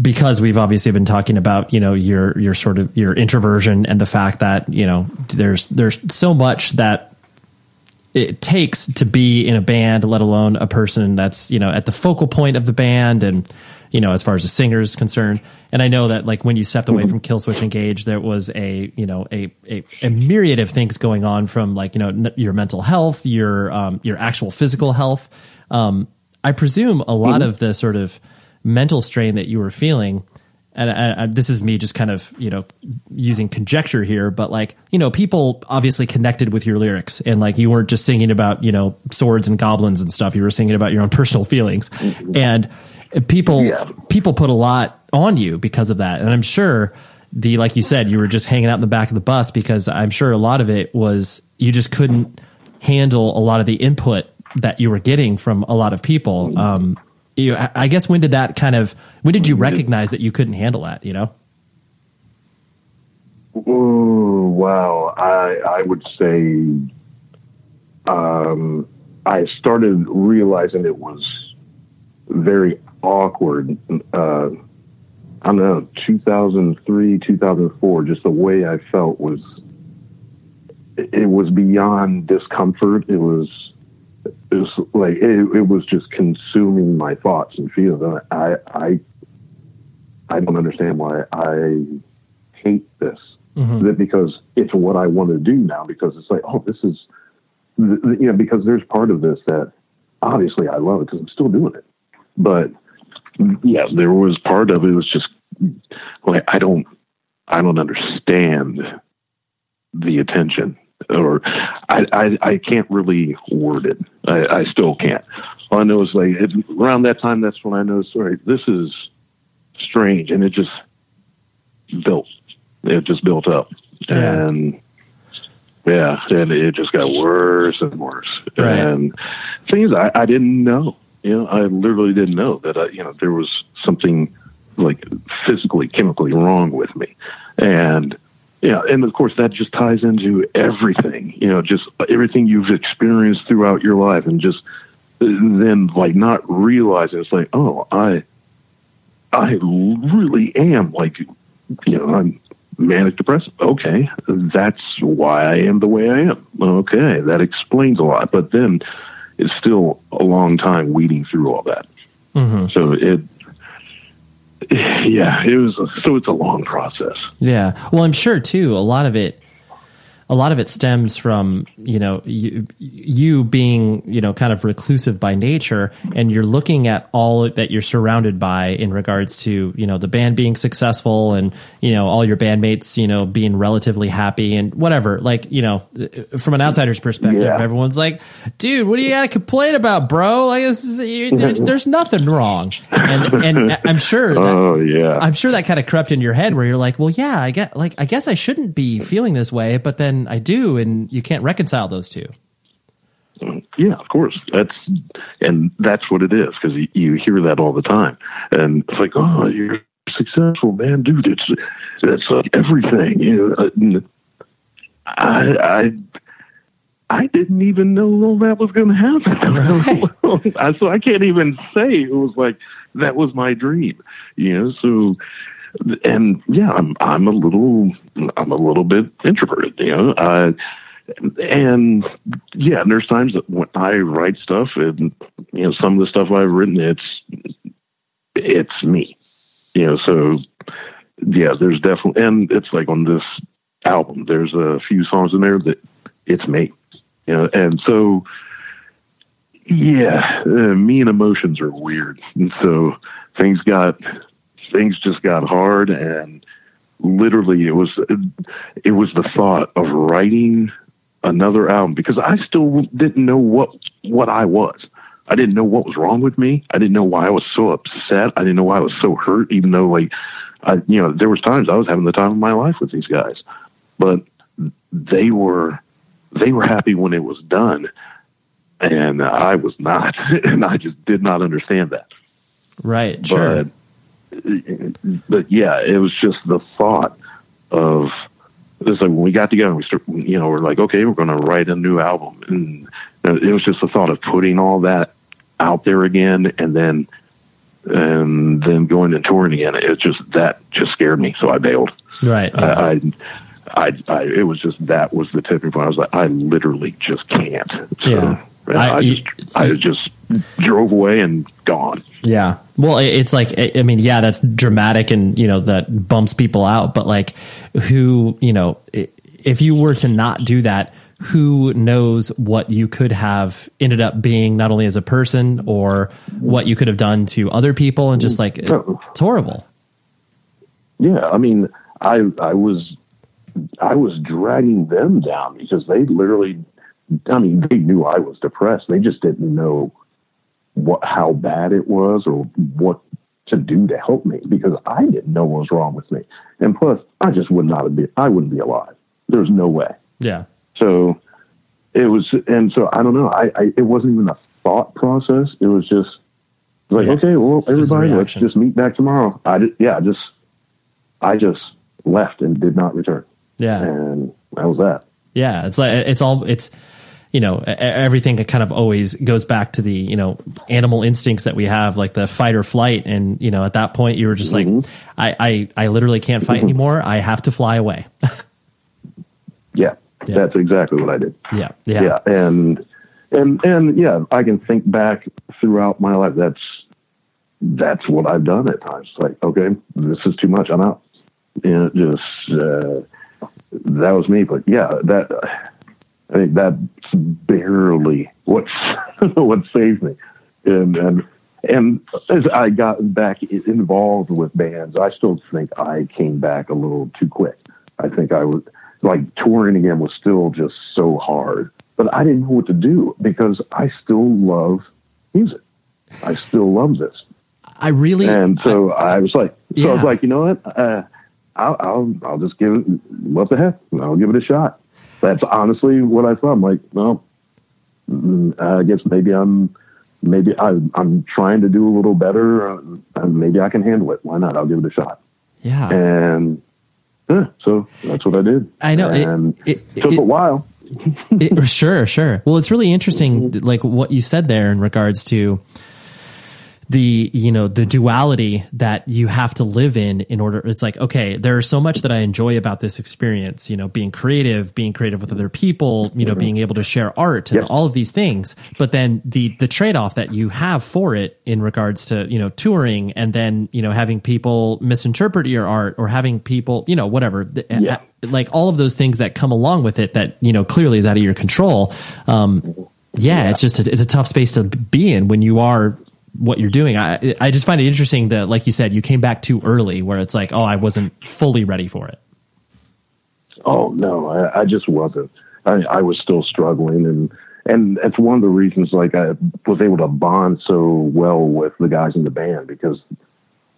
[SPEAKER 3] because we've obviously been talking about you know your your sort of your introversion and the fact that you know there's there's so much that it takes to be in a band let alone a person that's you know at the focal point of the band and you know as far as a singer is concerned. And i know that like when you stepped away from killswitch engage there was a you know a, a, a myriad of things going on from like you know n- your mental health your um, your actual physical health. Um, i presume a lot of the sort of mental strain that you were feeling and I, I, this is me just kind of you know using conjecture here but like you know people obviously connected with your lyrics and like you weren't just singing about you know swords and goblins and stuff. You were singing about your own personal feelings. And people
[SPEAKER 4] Yeah.
[SPEAKER 3] people put a lot on you because of that. And i'm sure the like you said you were just hanging out in the back of the bus because i'm sure a lot of it was you just couldn't handle a lot of the input that you were getting from a lot of people. Um you I I guess when did that kind of when did you recognize that you couldn't handle that you know
[SPEAKER 4] Oh wow! I I would say um, I started realizing it was very awkward. Uh, I don't know, 2003, 2004. Just the way I felt was it was beyond discomfort. It was it was like it, it was just consuming my thoughts and feelings. I I I don't understand why I hate this. Mm-hmm. That because it's what I want to do now. Because it's like, oh, this is, you know, because there's part of this that obviously I love it because I'm still doing it. But yeah, there was part of it was just like I don't, I don't understand the attention, or I, I, I can't really word it. I, I still can't. All I know is like it, around that time, that's when I know, sorry, this is strange, and it just built. It just built up,
[SPEAKER 3] Yeah.
[SPEAKER 4] and yeah, and it just got worse and worse.
[SPEAKER 3] Right.
[SPEAKER 4] And things I, I didn't know. You know, I literally didn't know that. I, you know, there was something like physically, chemically wrong with me, and yeah, and of course that just ties into everything. You know, just everything you've experienced throughout your life, and just uh, then like not realizing it's like, oh, I, I really am like, you know, I'm manic depressive. Okay, that's why I am the way I am. Okay, that explains a lot. But then it's still a long time weeding through all that. Mm-hmm. So it, yeah, it was. So it's a long process.
[SPEAKER 3] Yeah. Well, I'm sure too. A lot of it, a lot of it stems from you know you, you being you know kind of reclusive by nature and you're looking at all that you're surrounded by in regards to you know the band being successful and you know all your bandmates you know being relatively happy and whatever like you know from an outsider's perspective
[SPEAKER 4] Yeah.
[SPEAKER 3] everyone's like dude what do you got to complain about bro like this is, you, there's, there's nothing wrong and and i'm sure that,
[SPEAKER 4] Oh yeah.
[SPEAKER 3] I'm sure that kind of crept in your head where you're like, well, yeah, I get like, I guess I shouldn't be feeling this way, but then I do, and you can't reconcile those two.
[SPEAKER 4] Yeah, of course. That's and that's what it is because you, you hear that all the time, and it's like, oh, you're successful, man, dude. It's it's like uh, everything. You know, uh, I I I didn't even know all that was going to happen. I- so I can't even say it was like that was my dream. You know, so and yeah, I'm I'm a little I'm a little bit introverted. You know, uh, and yeah, there's times that when I write stuff, and you know, some of the stuff I've written, it's it's me. You know, so yeah, there's definitely, and it's like on this album, there's a few songs in there that it's me. You know, and so yeah, uh, me and emotions are weird, and so things got things just got hard, and literally it was it was the thought of writing another album because I still didn't know what what I was. I didn't know what was wrong with me. I didn't know why I was so upset. I didn't know why I was so hurt, even though like I you know, there was times I was having the time of my life with these guys. But they were they were happy when it was done and I was not and I just did not understand that.
[SPEAKER 3] Right. Sure.
[SPEAKER 4] But but yeah, it was just the thought of it was like when we got together, we start, you know, we're like, okay, we're going to write a new album, and it was just the thought of putting all that out there again, and then and then going and touring again. It just that just scared me, so I bailed.
[SPEAKER 3] right.
[SPEAKER 4] I, I, I, I, it was just that was the tipping point. I was like, I literally just can't. So,
[SPEAKER 3] Yeah. I-
[SPEAKER 4] I, just, I just drove away and gone.
[SPEAKER 3] Yeah. Well, it's like I mean, yeah, that's dramatic and you know that bumps people out, but like who, you know, if you were to not do that, who knows what you could have ended up being not only as a person or what you could have done to other people and just like it's horrible.
[SPEAKER 4] Yeah, I mean, I I was I was dragging them down because they literally, I mean, they knew I was depressed. They just didn't know what how bad it was or what to do to help me because I didn't know what was wrong with me. And plus, I just would not have been. I wouldn't be alive. There's no way.
[SPEAKER 3] Yeah.
[SPEAKER 4] So it was, and so I don't know. I, I it wasn't even a thought process. It was just like,
[SPEAKER 3] Yeah.
[SPEAKER 4] okay, well, everybody, let's just meet back tomorrow. I just, yeah, just I just left and did not return,
[SPEAKER 3] Yeah.
[SPEAKER 4] and that was that.
[SPEAKER 3] Yeah, it's like it's all it's you know everything kind of always goes back to the you know animal instincts that we have like the fight or flight. And you know at that point you were just like I, I I literally can't fight anymore. I have to fly away.
[SPEAKER 4] Yeah,
[SPEAKER 3] Yeah.
[SPEAKER 4] that's exactly what I did.
[SPEAKER 3] yeah. Yeah.
[SPEAKER 4] Yeah. And and and yeah i can think back throughout my life. That's that's what i've done at times. Like okay this is too much. I'm out. And it just uh, that was me. But yeah that i think that's barely what what saved me and and and as i got back involved with bands i still think i came back a little too quick i think i was like touring again was still just so hard but I didn't know what to do because I still love music. I still love this,
[SPEAKER 3] I really
[SPEAKER 4] and so I, was like, so I was like, you know what? Uh, I'll, I'll I'll just give it what the heck? I'll give it a shot. That's honestly what I thought. I'm like, well, mm, I guess maybe I'm maybe I, I'm trying to do a little better. Uh, and maybe I can handle it. Why not? I'll give it a shot.
[SPEAKER 3] yeah
[SPEAKER 4] And yeah, so that's what I did.
[SPEAKER 3] I know. It-
[SPEAKER 4] And
[SPEAKER 3] it-
[SPEAKER 4] took
[SPEAKER 3] it-
[SPEAKER 4] a while.
[SPEAKER 3] It- sure, sure. Well, it's really interesting, like what you said there in regards to the you know the duality that you have to live in in order it's like okay there's so much that i enjoy about this experience you know being creative being creative with other people you know being able to share art and
[SPEAKER 4] Yes.
[SPEAKER 3] all of these things but then the the trade-off that you have for it in regards to you know touring and then you know having people misinterpret your art or having people you know whatever
[SPEAKER 4] Yeah.
[SPEAKER 3] like all of those things that come along with it that you know clearly is out of your control um yeah, it's just a, it's a tough space to be in when you are what you're doing. I I just find it interesting that, like you said, you came back too early, where it's like, oh, I wasn't fully ready for it.
[SPEAKER 4] Oh no, I, I just wasn't. I, I was still struggling, and and it's one of the reasons like I was able to bond so well with the guys in the band because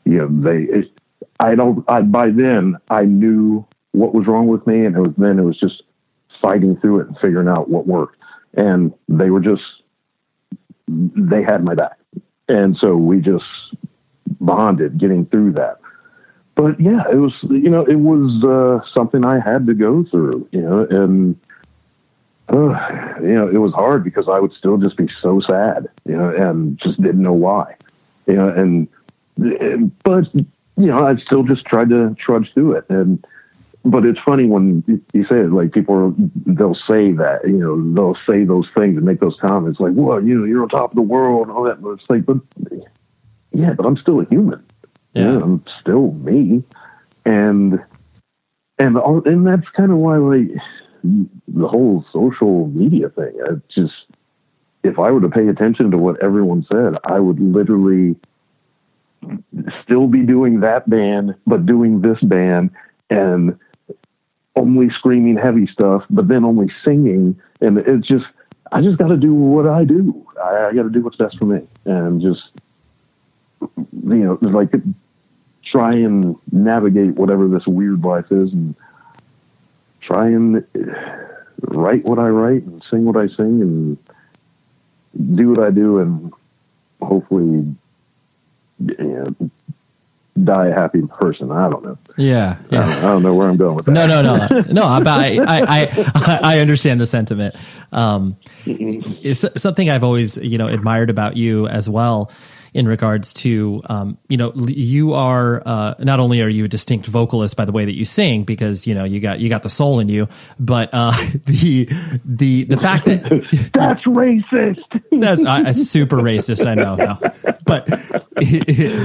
[SPEAKER 4] you know they. It, I don't. I by then I knew what was wrong with me, and it was then it was just fighting through it and figuring out what worked, and they were just they had my back, and so we just bonded getting through that. But yeah, it was you know it was uh, something I had to go through, you know, and uh, you know it was hard because I would still just be so sad, you know, and just didn't know why, you know, and but you know I still just tried to trudge through it, and but it's funny when you say it like people are, they'll say that you know they'll say those things and make those comments like well you know you're on top of the world and all that, but it's like but yeah, but I'm still a human
[SPEAKER 3] Yeah.
[SPEAKER 4] yeah, I'm still me, and and all, and that's kind of why like the whole social media thing. I just if I were to pay attention to what everyone said, I would literally still be doing that band, but doing this band and only screaming heavy stuff, but then only singing, and it's just I just got to do what I do. I, I got to do what's best for me, and just you know, like try and navigate whatever this weird life is and try and write what I write and sing what I sing and do what I do and hopefully you know, die a happy person. I don't know.
[SPEAKER 3] Yeah,
[SPEAKER 4] I, don't, I don't know where I'm going with that.
[SPEAKER 3] No, no, no, no. But I, I, I, I understand the sentiment. Um, it's something I've always, you know, admired about you as well. In regards to, um, you know, you are uh, not only are you a distinct vocalist by the way that you sing, because you know you got you got the soul in you, but uh, the the the fact that
[SPEAKER 4] That's racist.
[SPEAKER 3] that's uh, super racist. I know, no. but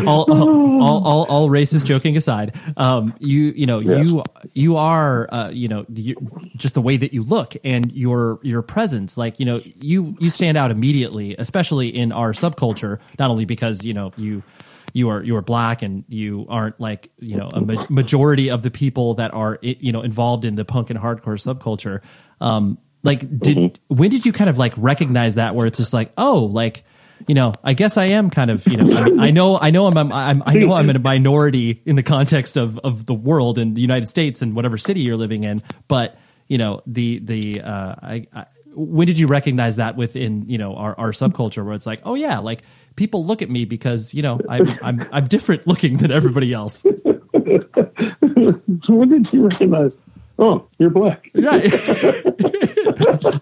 [SPEAKER 3] all, all, all, all, all racist joking aside, um, you you know you you are uh, you know you, just the way that you look and your your presence, like you know you you stand out immediately, especially in our subculture. Not only because you know you you are you are black and you aren't like you know a ma- majority of the people that are you know involved in the punk and hardcore subculture. Um, like, did when did you kind of like recognize that where it's just like, oh, like you know, I guess I am kind of, you know, I mean, I know, I know, I'm, I'm, I'm, I know, I'm in a minority in the context of of the world and the United States and whatever city you're living in, but you know, the the, uh, I, I when did you recognize that within you know our, our subculture where it's like oh yeah like people look at me because you know I'm I'm I'm different looking than everybody else
[SPEAKER 4] so when did you recognize? Oh, you're black.
[SPEAKER 3] right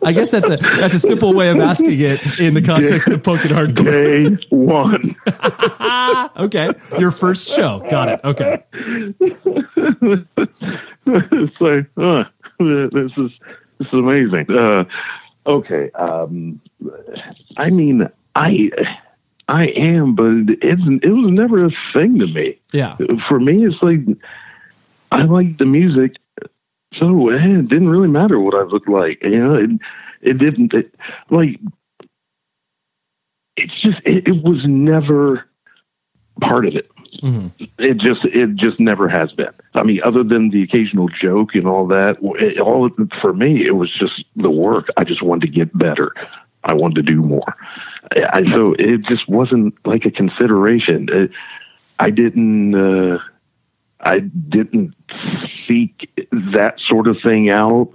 [SPEAKER 3] I guess that's a that's a simple way of asking it in the context of punk and hardcore
[SPEAKER 4] Day one.
[SPEAKER 3] okay your first show got it okay
[SPEAKER 4] it's like, this is this is amazing. Uh, okay, um, I mean, I I am, but it's it was never a thing to me.
[SPEAKER 3] yeah
[SPEAKER 4] For me, it's like I like the music, so eh, it didn't really matter what I looked like. You know, it it didn't it, like. It's just it, it was never part of it it just it just never has been. I mean, other than the occasional joke and all that, it, all for me, it was just the work. I just wanted to get better. I wanted to do more. I, so it just wasn't like a consideration. It, I didn't. Uh, I didn't seek that sort of thing out.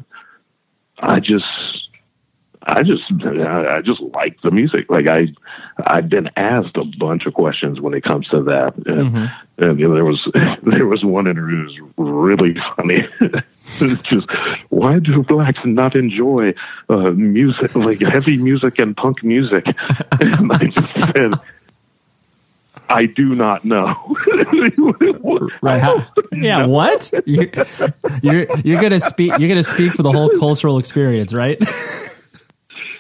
[SPEAKER 4] I just. I just, I just like the music. Like I, I've been asked a bunch of questions when it comes to that. And, and you know, there was, there was one interview that was really funny. Just, why do blacks not enjoy uh, music, like heavy music and punk music? and I just said, I do not know.
[SPEAKER 3] Right? How, yeah. What? You, you're you're gonna speak. You're gonna speak for the whole cultural experience, right?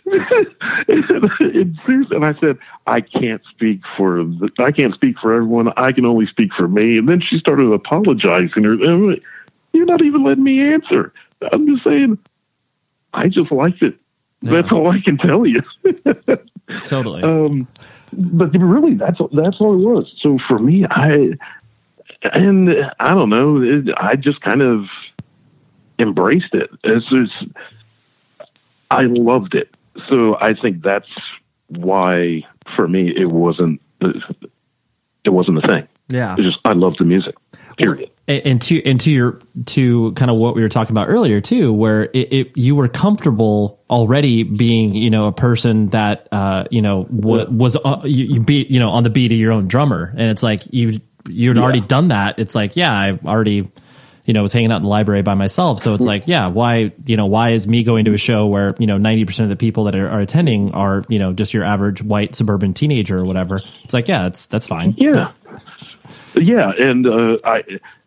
[SPEAKER 4] and, and I said, I can't speak for the, I can't speak for everyone. I can only speak for me. And then she started apologizing. Her, you're not even letting me answer. I'm just saying, I just liked it. Yeah. That's all I can tell you.
[SPEAKER 3] totally.
[SPEAKER 4] Um, but really, that's that's all it was. So for me, I and I don't know, it, I just kind of embraced it. It's, it's, I loved it so I think that's why for me it wasn't it wasn't a thing.
[SPEAKER 3] Yeah,
[SPEAKER 4] it's just I love the music. Period.
[SPEAKER 3] And to and to your to kind of what we were talking about earlier too, where it, it you were comfortable already being you know a person that uh, you know w- was uh, you, you beat you know on the beat of your own drummer, and it's like you you'd yeah. already done that. It's like yeah, I've already you know, was hanging out in the library by myself. So it's like, yeah, why, you know, why is me going to a show where, you know, 90% of the people that are, are attending are, you know, just your average white suburban teenager or whatever? It's like, yeah, that's, that's fine.
[SPEAKER 4] Yeah. Yeah. And, uh, I,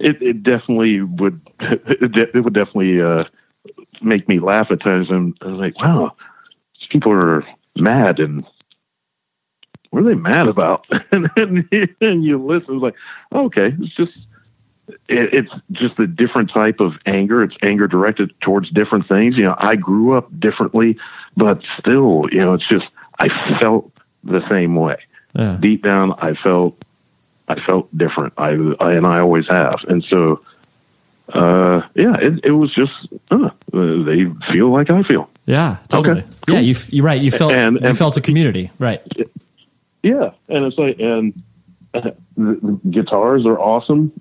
[SPEAKER 4] it, it definitely would, it would definitely, uh, make me laugh at times. And I was like, wow, people are mad and what are they mad about? and you listen, it's like, okay, it's just it, it's just a different type of anger. It's anger directed towards different things. You know, I grew up differently, but still, you know, it's just I felt the same way. Yeah. Deep down, I felt I felt different. I, I and I always have, and so uh, yeah, it, it was just uh, they feel like I feel.
[SPEAKER 3] Yeah, totally. Okay, cool. Yeah, you you're right. You felt and, and, you felt a community, right?
[SPEAKER 4] Yeah, and it's like and the guitars are awesome,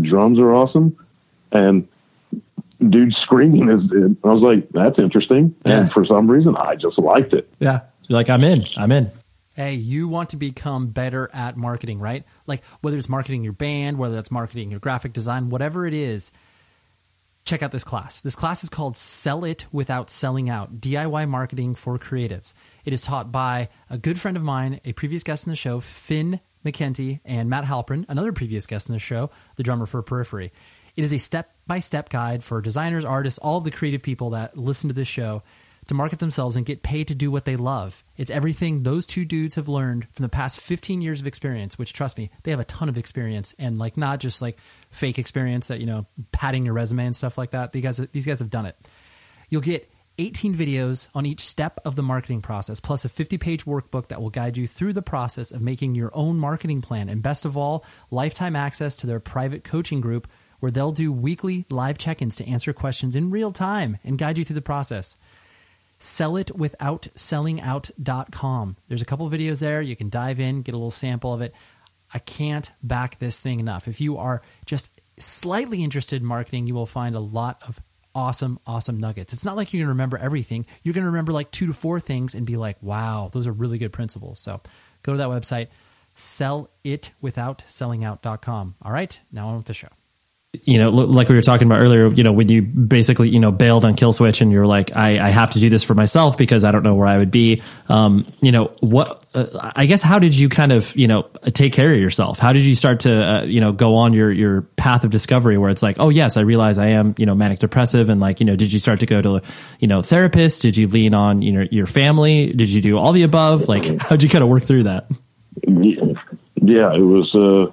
[SPEAKER 4] drums are awesome, and dude screaming is. I was like, that's interesting, yeah. and for some reason, I just liked it.
[SPEAKER 3] Yeah, you're like, I'm in, I'm in.
[SPEAKER 2] Hey, you want to become better at marketing, right? Like whether it's marketing your band, whether that's marketing your graphic design, whatever it is check out this class. This class is called Sell It Without Selling Out DIY Marketing for Creatives. It is taught by a good friend of mine, a previous guest in the show, Finn McKenty, and Matt Halpern, another previous guest in the show, the drummer for Periphery. It is a step by step guide for designers, artists, all of the creative people that listen to this show to market themselves and get paid to do what they love. It's everything those two dudes have learned from the past 15 years of experience, which trust me, they have a ton of experience and like not just like fake experience that, you know, padding your resume and stuff like that. These guys these guys have done it. You'll get 18 videos on each step of the marketing process, plus a 50 page workbook that will guide you through the process of making your own marketing plan. And best of all, lifetime access to their private coaching group where they'll do weekly live check ins to answer questions in real time and guide you through the process. Sell it without sellingout.com. There's a couple videos there. You can dive in, get a little sample of it. I can't back this thing enough. If you are just slightly interested in marketing, you will find a lot of awesome, awesome nuggets. It's not like you're going to remember everything. You're going to remember like two to four things and be like, wow, those are really good principles. So go to that website, sellitwithoutsellingout.com. All right, now on with the show
[SPEAKER 3] you know, like we were talking about earlier, you know, when you basically, you know, bailed on Killswitch and you're like, I, I have to do this for myself because I don't know where I would be. Um, you know, what, uh, I guess, how did you kind of, you know, take care of yourself? How did you start to, uh, you know, go on your, your path of discovery where it's like, oh, yes, I realize I am, you know, manic depressive. And like, you know, did you start to go to, you know, therapists? Did you lean on, you know, your family? Did you do all the above? Like, how'd you kind of work through that?
[SPEAKER 4] Yeah, it was, uh,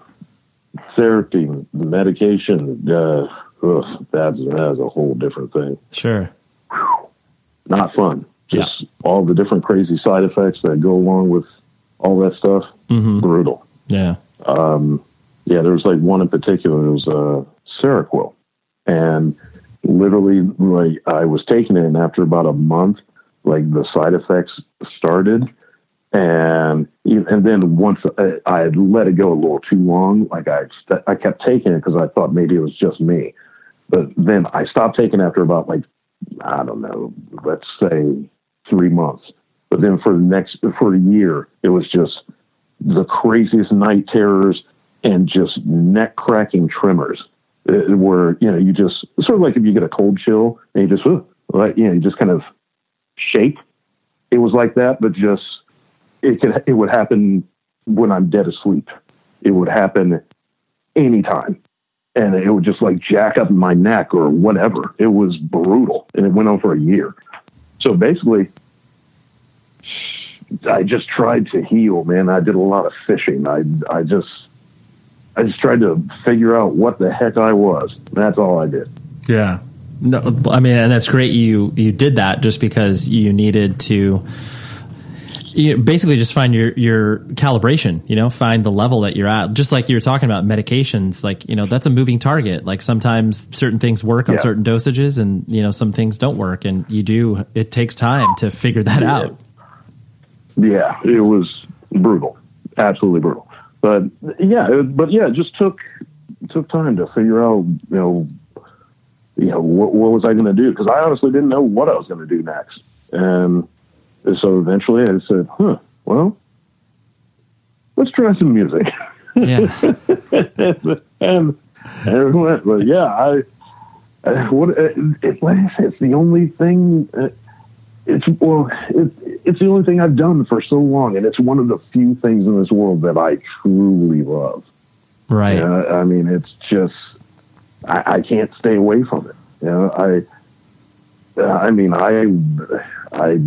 [SPEAKER 4] therapy, medication, uh, ugh, that's that's a whole different thing.
[SPEAKER 3] Sure,
[SPEAKER 4] not fun. Just yeah. all the different crazy side effects that go along with all that stuff.
[SPEAKER 3] Mm-hmm.
[SPEAKER 4] Brutal.
[SPEAKER 3] Yeah.
[SPEAKER 4] Um, yeah, there was like one in particular. It was uh, Seroquel, and literally, like I was taking it, and after about a month, like the side effects started, and and then once I, had let it go a little too long, like I I kept taking it because I thought maybe it was just me, but then I stopped taking after about like I don't know, let's say three months. But then for the next for a year, it was just the craziest night terrors and just neck cracking tremors. Uh, where you know you just sort of like if you get a cold chill and you just like you know you just kind of shake. It was like that, but just it could it would happen when I'm dead asleep. it would happen anytime. And it would just like jack up my neck or whatever. It was brutal. And it went on for a year. So basically, I just tried to heal, man. I did a lot of fishing. I, I just, I just tried to figure out what the heck I was. That's all I did.
[SPEAKER 3] Yeah. No, I mean, and that's great. You you did that just because you needed to. You basically just find your your calibration. You know, find the level that you're at. Just like you were talking about medications, like you know, that's a moving target. Like sometimes certain things work on
[SPEAKER 4] Yeah.
[SPEAKER 3] certain dosages, and you know, some things don't work, and you do. It takes time to figure that out.
[SPEAKER 4] Yeah, it was brutal, absolutely brutal. But yeah, it, but yeah, it just took took time to figure out, you know, you know what, what was I going to do? Because I honestly didn't know what I was going to do next, and so eventually I said, "Huh, well, let's try some music."
[SPEAKER 3] Yeah,
[SPEAKER 4] and and it went. But yeah, I, I what it, it, like I said, it's the only thing. Uh, it's well, it, it's the only thing I've done for so long, and it's one of the few things in this world that I truly love.
[SPEAKER 3] right.
[SPEAKER 4] Uh, I mean, it's just I, I can't stay away from it. You know, I, uh, I mean, I, I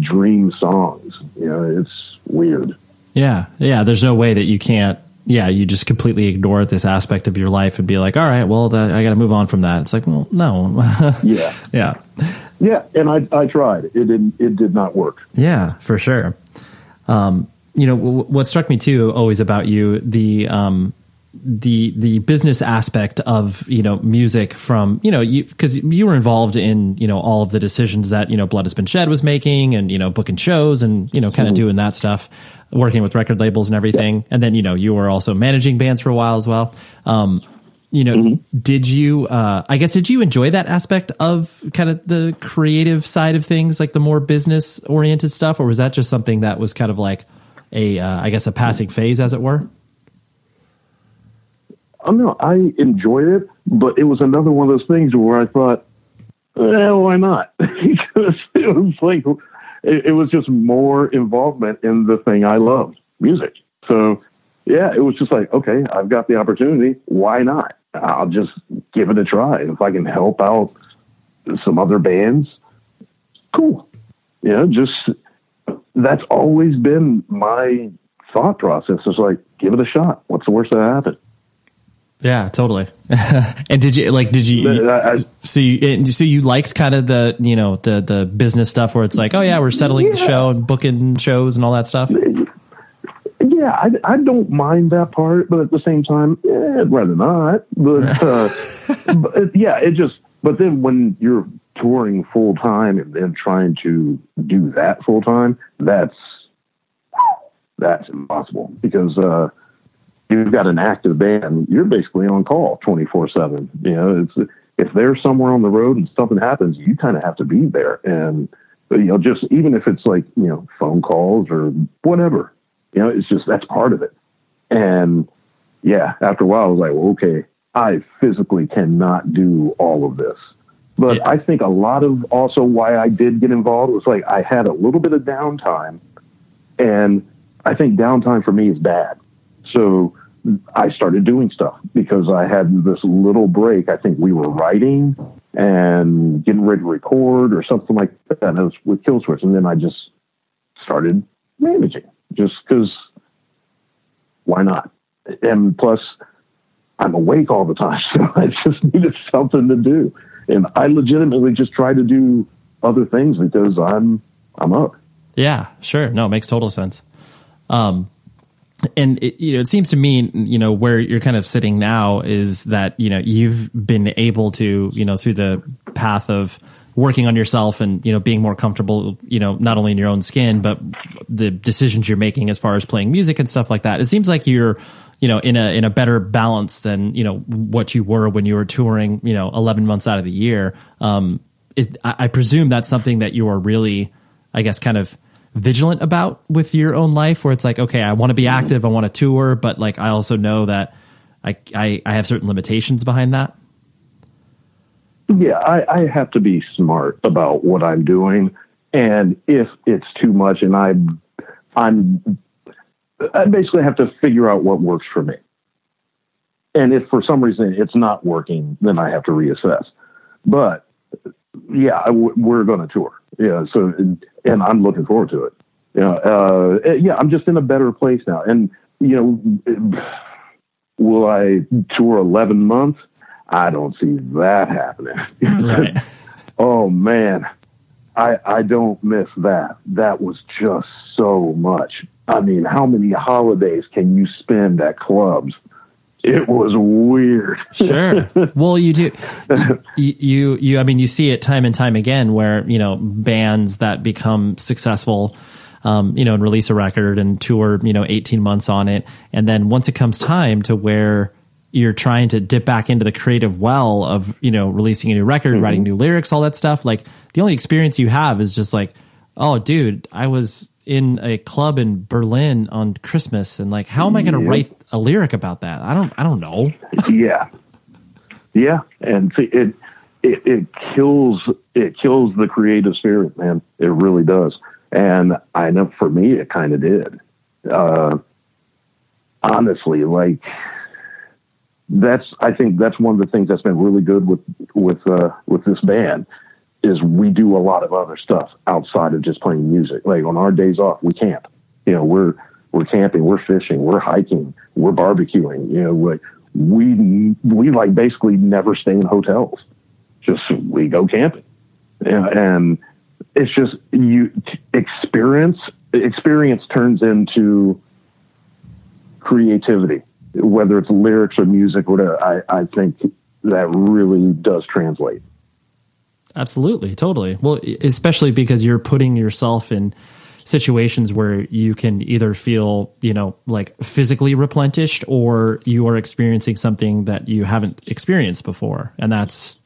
[SPEAKER 4] dream songs. You know, it's weird.
[SPEAKER 3] Yeah, yeah. There's no way that you can't. Yeah, you just completely ignore this aspect of your life and be like, all right, well, that, I got to move on from that. It's like, well, no.
[SPEAKER 4] Yeah,
[SPEAKER 3] yeah,
[SPEAKER 4] yeah. And I, I tried. It didn't. It did not work.
[SPEAKER 3] yeah, for sure. Um, you know, w- what struck me too always about you the um, the the business aspect of you know music from you know you because you were involved in you know all of the decisions that you know Blood Has Been Shed was making and you know booking shows and you know kind of doing that stuff, working with record labels and everything, and then you know you were also managing bands for a while as well. Um, you know, did you? Uh, I guess did you enjoy that aspect of kind of the creative side of things, like the more business oriented stuff, or was that just something that was kind of like a, uh, I guess, a passing phase, as it were?
[SPEAKER 4] Oh no, I enjoyed it, but it was another one of those things where I thought, well, why not? because it was like it, it was just more involvement in the thing I loved, music. So yeah, it was just like, okay, I've got the opportunity. Why not? I'll just give it a try. If I can help out some other bands, cool. You know, just that's always been my thought process. It's like, give it a shot. What's the worst that happen?
[SPEAKER 3] Yeah, totally. and did you like? Did you?
[SPEAKER 4] I- I-
[SPEAKER 3] so you so you liked kind of the you know the the business stuff where it's like, oh yeah, we're settling the show and booking shows and all that stuff.
[SPEAKER 4] Yeah, I, I don't mind that part, but at the same time, eh, I'd rather not. But, uh, but yeah, it just. But then when you're touring full time and then trying to do that full time, that's that's impossible because uh, you've got an active band. You're basically on call twenty four seven. You know, it's if they're somewhere on the road and something happens, you kind of have to be there. And you know, just even if it's like you know phone calls or whatever, you know, it's just that's part of it. And yeah, after a while, I was like, well, okay, I physically cannot do all of this. But
[SPEAKER 3] Yeah.
[SPEAKER 4] I think a lot of also why I did get involved was like I had a little bit of downtime, and I think downtime for me is bad. So I started doing stuff because I had this little break. I think we were writing and getting ready to record or something like that. And it was with Killswitch, and then I just started managing just because why not? And plus, I'm awake all the time, so I just needed something to do, and I legitimately just try to do other things because I'm I'm up.
[SPEAKER 3] Yeah, sure. No, it makes total sense. Um, and it, you know, it seems to me, you know, where you're kind of sitting now is that you know you've been able to, you know, through the path of working on yourself and you know being more comfortable, you know, not only in your own skin but the decisions you're making as far as playing music and stuff like that. It seems like you're, you know, in a in a better balance than you know what you were when you were touring, you know, 11 months out of the year. Um, is, I, I presume that's something that you are really, I guess, kind of vigilant about with your own life where it's like okay i want to be mm-hmm. active i want to tour but like i also know that I, I i have certain limitations behind that
[SPEAKER 4] Yeah, I, I have to be smart about what I'm doing, and if it's too much, and I, I'm, I basically have to figure out what works for me. And if for some reason it's not working, then I have to reassess. But yeah, we're going to tour. Yeah. So, and I'm looking forward to it. Yeah. Uh, yeah. I'm just in a better place now. And, you know, will I tour 11 months? I don't see that happening. Right. oh man. I, I don't miss that. That was just so much. I mean, how many holidays can you spend at clubs? It was weird.
[SPEAKER 3] sure. Well, you do. You, you, you, I mean, you see it time and time again where, you know, bands that become successful, um, you know, and release a record and tour, you know, 18 months on it. And then once it comes time to where you're trying to dip back into the creative well of, you know, releasing a new record, mm-hmm. writing new lyrics, all that stuff, like the only experience you have is just like, oh, dude, I was in a club in Berlin on Christmas, and like, how am I going to write a lyric about that? I don't, I don't know.
[SPEAKER 4] yeah, yeah, and see, it, it it kills it kills the creative spirit, man. It really does. And I know for me, it kind of did. Uh, honestly, like that's I think that's one of the things that's been really good with with uh, with this band is we do a lot of other stuff outside of just playing music. Like on our days off, we camp. You know, we're we're camping, we're fishing, we're hiking, we're barbecuing. You know, like we we like basically never stay in hotels. Just we go camping, and, and it's just you experience experience turns into creativity, whether it's lyrics or music, whatever. I I think that really does translate.
[SPEAKER 3] Absolutely, totally. Well, especially because you're putting yourself in situations where you can either feel, you know, like physically replenished or you are experiencing something that you haven't experienced before. And that's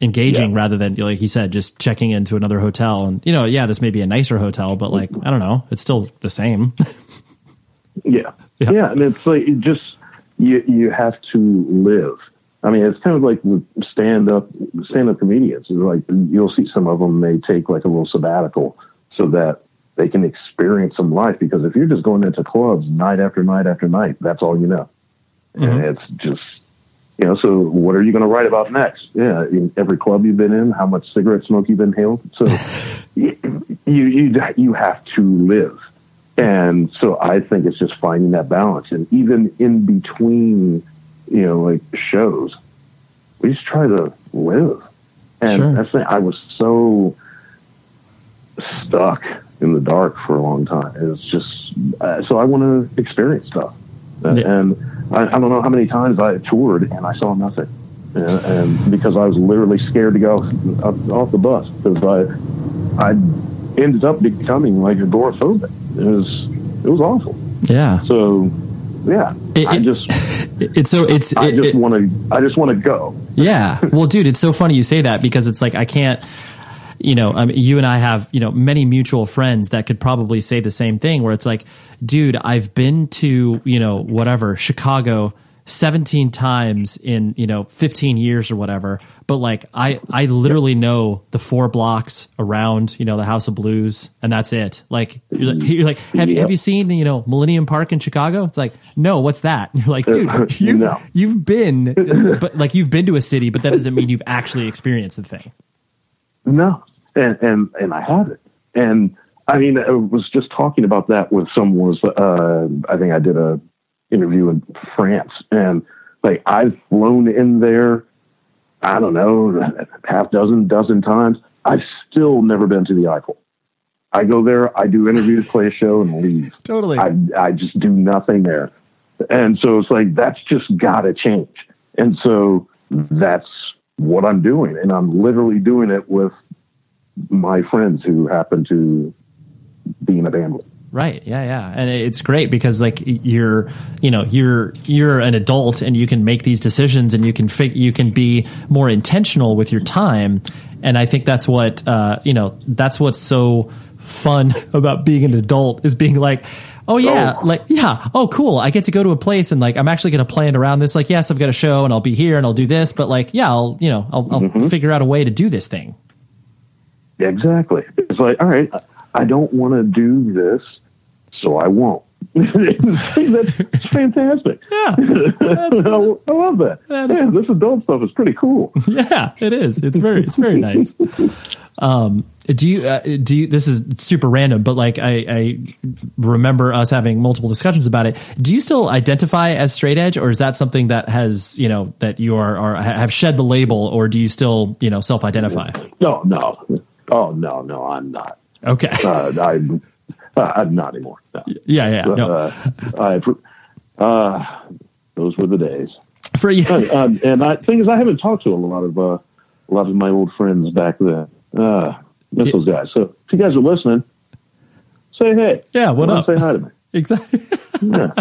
[SPEAKER 3] engaging yeah. rather than like you said just checking into another hotel and you know yeah this may be a nicer hotel but like i don't know it's still the same
[SPEAKER 4] yeah. yeah yeah and it's like it just you you have to live I mean, it's kind of like stand up stand up comedians. It's like you'll see some of them may take like a little sabbatical so that they can experience some life. Because if you're just going into clubs night after night after night, that's all you know, mm-hmm. and it's just you know. So what are you going to write about next? Yeah, in every club you've been in, how much cigarette smoke you've inhaled. So you you you have to live. And so I think it's just finding that balance. And even in between you know, like shows. We just try to live. And sure. that's the, I was so stuck in the dark for a long time. It's just, uh, so I want to experience stuff. Yeah. And I, I, don't know how many times I toured and I saw nothing. And, and because I was literally scared to go off, off the bus because I, I ended up becoming like agoraphobic. It was, it was awful.
[SPEAKER 3] Yeah.
[SPEAKER 4] So, yeah, it, I just
[SPEAKER 3] it's so it's
[SPEAKER 4] I just want to I just want to go.
[SPEAKER 3] yeah. Well, dude, it's so funny you say that because it's like I can't you know, I mean, you and I have, you know, many mutual friends that could probably say the same thing where it's like, dude, I've been to, you know, whatever, Chicago 17 times in, you know, 15 years or whatever. But like, I, I literally know the four blocks around, you know, the House of Blues and that's it. Like, you're like, you're like have you, have you seen, you know, Millennium Park in Chicago? It's like, no, what's that? And you're like, dude, you've, no. you've been, but like you've been to a city, but that doesn't mean you've actually experienced the thing.
[SPEAKER 4] No. And, and, and I have it. And I mean, I was just talking about that with someone was, uh, I think I did a, interview in France, and like I've flown in there, I don't know, half dozen, dozen times. I've still never been to the Eiffel. I go there, I do interviews, play a show, and leave.
[SPEAKER 3] Totally.
[SPEAKER 4] I I just do nothing there, and so it's like that's just got to change. And so that's what I'm doing, and I'm literally doing it with my friends who happen to be in a band with.
[SPEAKER 3] Right. Yeah. Yeah. And it's great because like you're, you know, you're you're an adult and you can make these decisions and you can fig- you can be more intentional with your time. And I think that's what uh, you know. That's what's so fun about being an adult is being like, oh yeah, oh. like yeah, oh cool. I get to go to a place and like I'm actually going to plan around this. Like yes, I've got a show and I'll be here and I'll do this, but like yeah, I'll you know I'll, I'll mm-hmm. figure out a way to do this thing.
[SPEAKER 4] Exactly. It's like all right, I don't want to do this so I won't. that's fantastic.
[SPEAKER 3] Yeah,
[SPEAKER 4] I, I love that.
[SPEAKER 3] That is
[SPEAKER 4] yeah, this adult stuff is pretty cool.
[SPEAKER 3] yeah, it is. It's very, it's very nice. Um, do you, uh, do you, this is super random, but like I, I remember us having multiple discussions about it. Do you still identify as straight edge or is that something that has, you know, that you are, are have shed the label or do you still, you know, self identify?
[SPEAKER 4] No, no. Oh, no, no, I'm not.
[SPEAKER 3] Okay.
[SPEAKER 4] Uh, I, uh, I'm not anymore. No.
[SPEAKER 3] Yeah. Yeah. No.
[SPEAKER 4] Uh, I, uh, those were the days.
[SPEAKER 3] For you.
[SPEAKER 4] uh, and I, thing is, I haven't talked to a lot of uh, a lot of my old friends back then. Uh, miss those guys. So if you guys are listening, say hey.
[SPEAKER 3] Yeah, what up?
[SPEAKER 4] Say hi to me.
[SPEAKER 3] Exactly.
[SPEAKER 4] Yeah.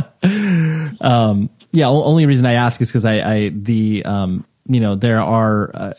[SPEAKER 3] yeah. Only reason I ask is because I, I, the, um, you know, there are, uh,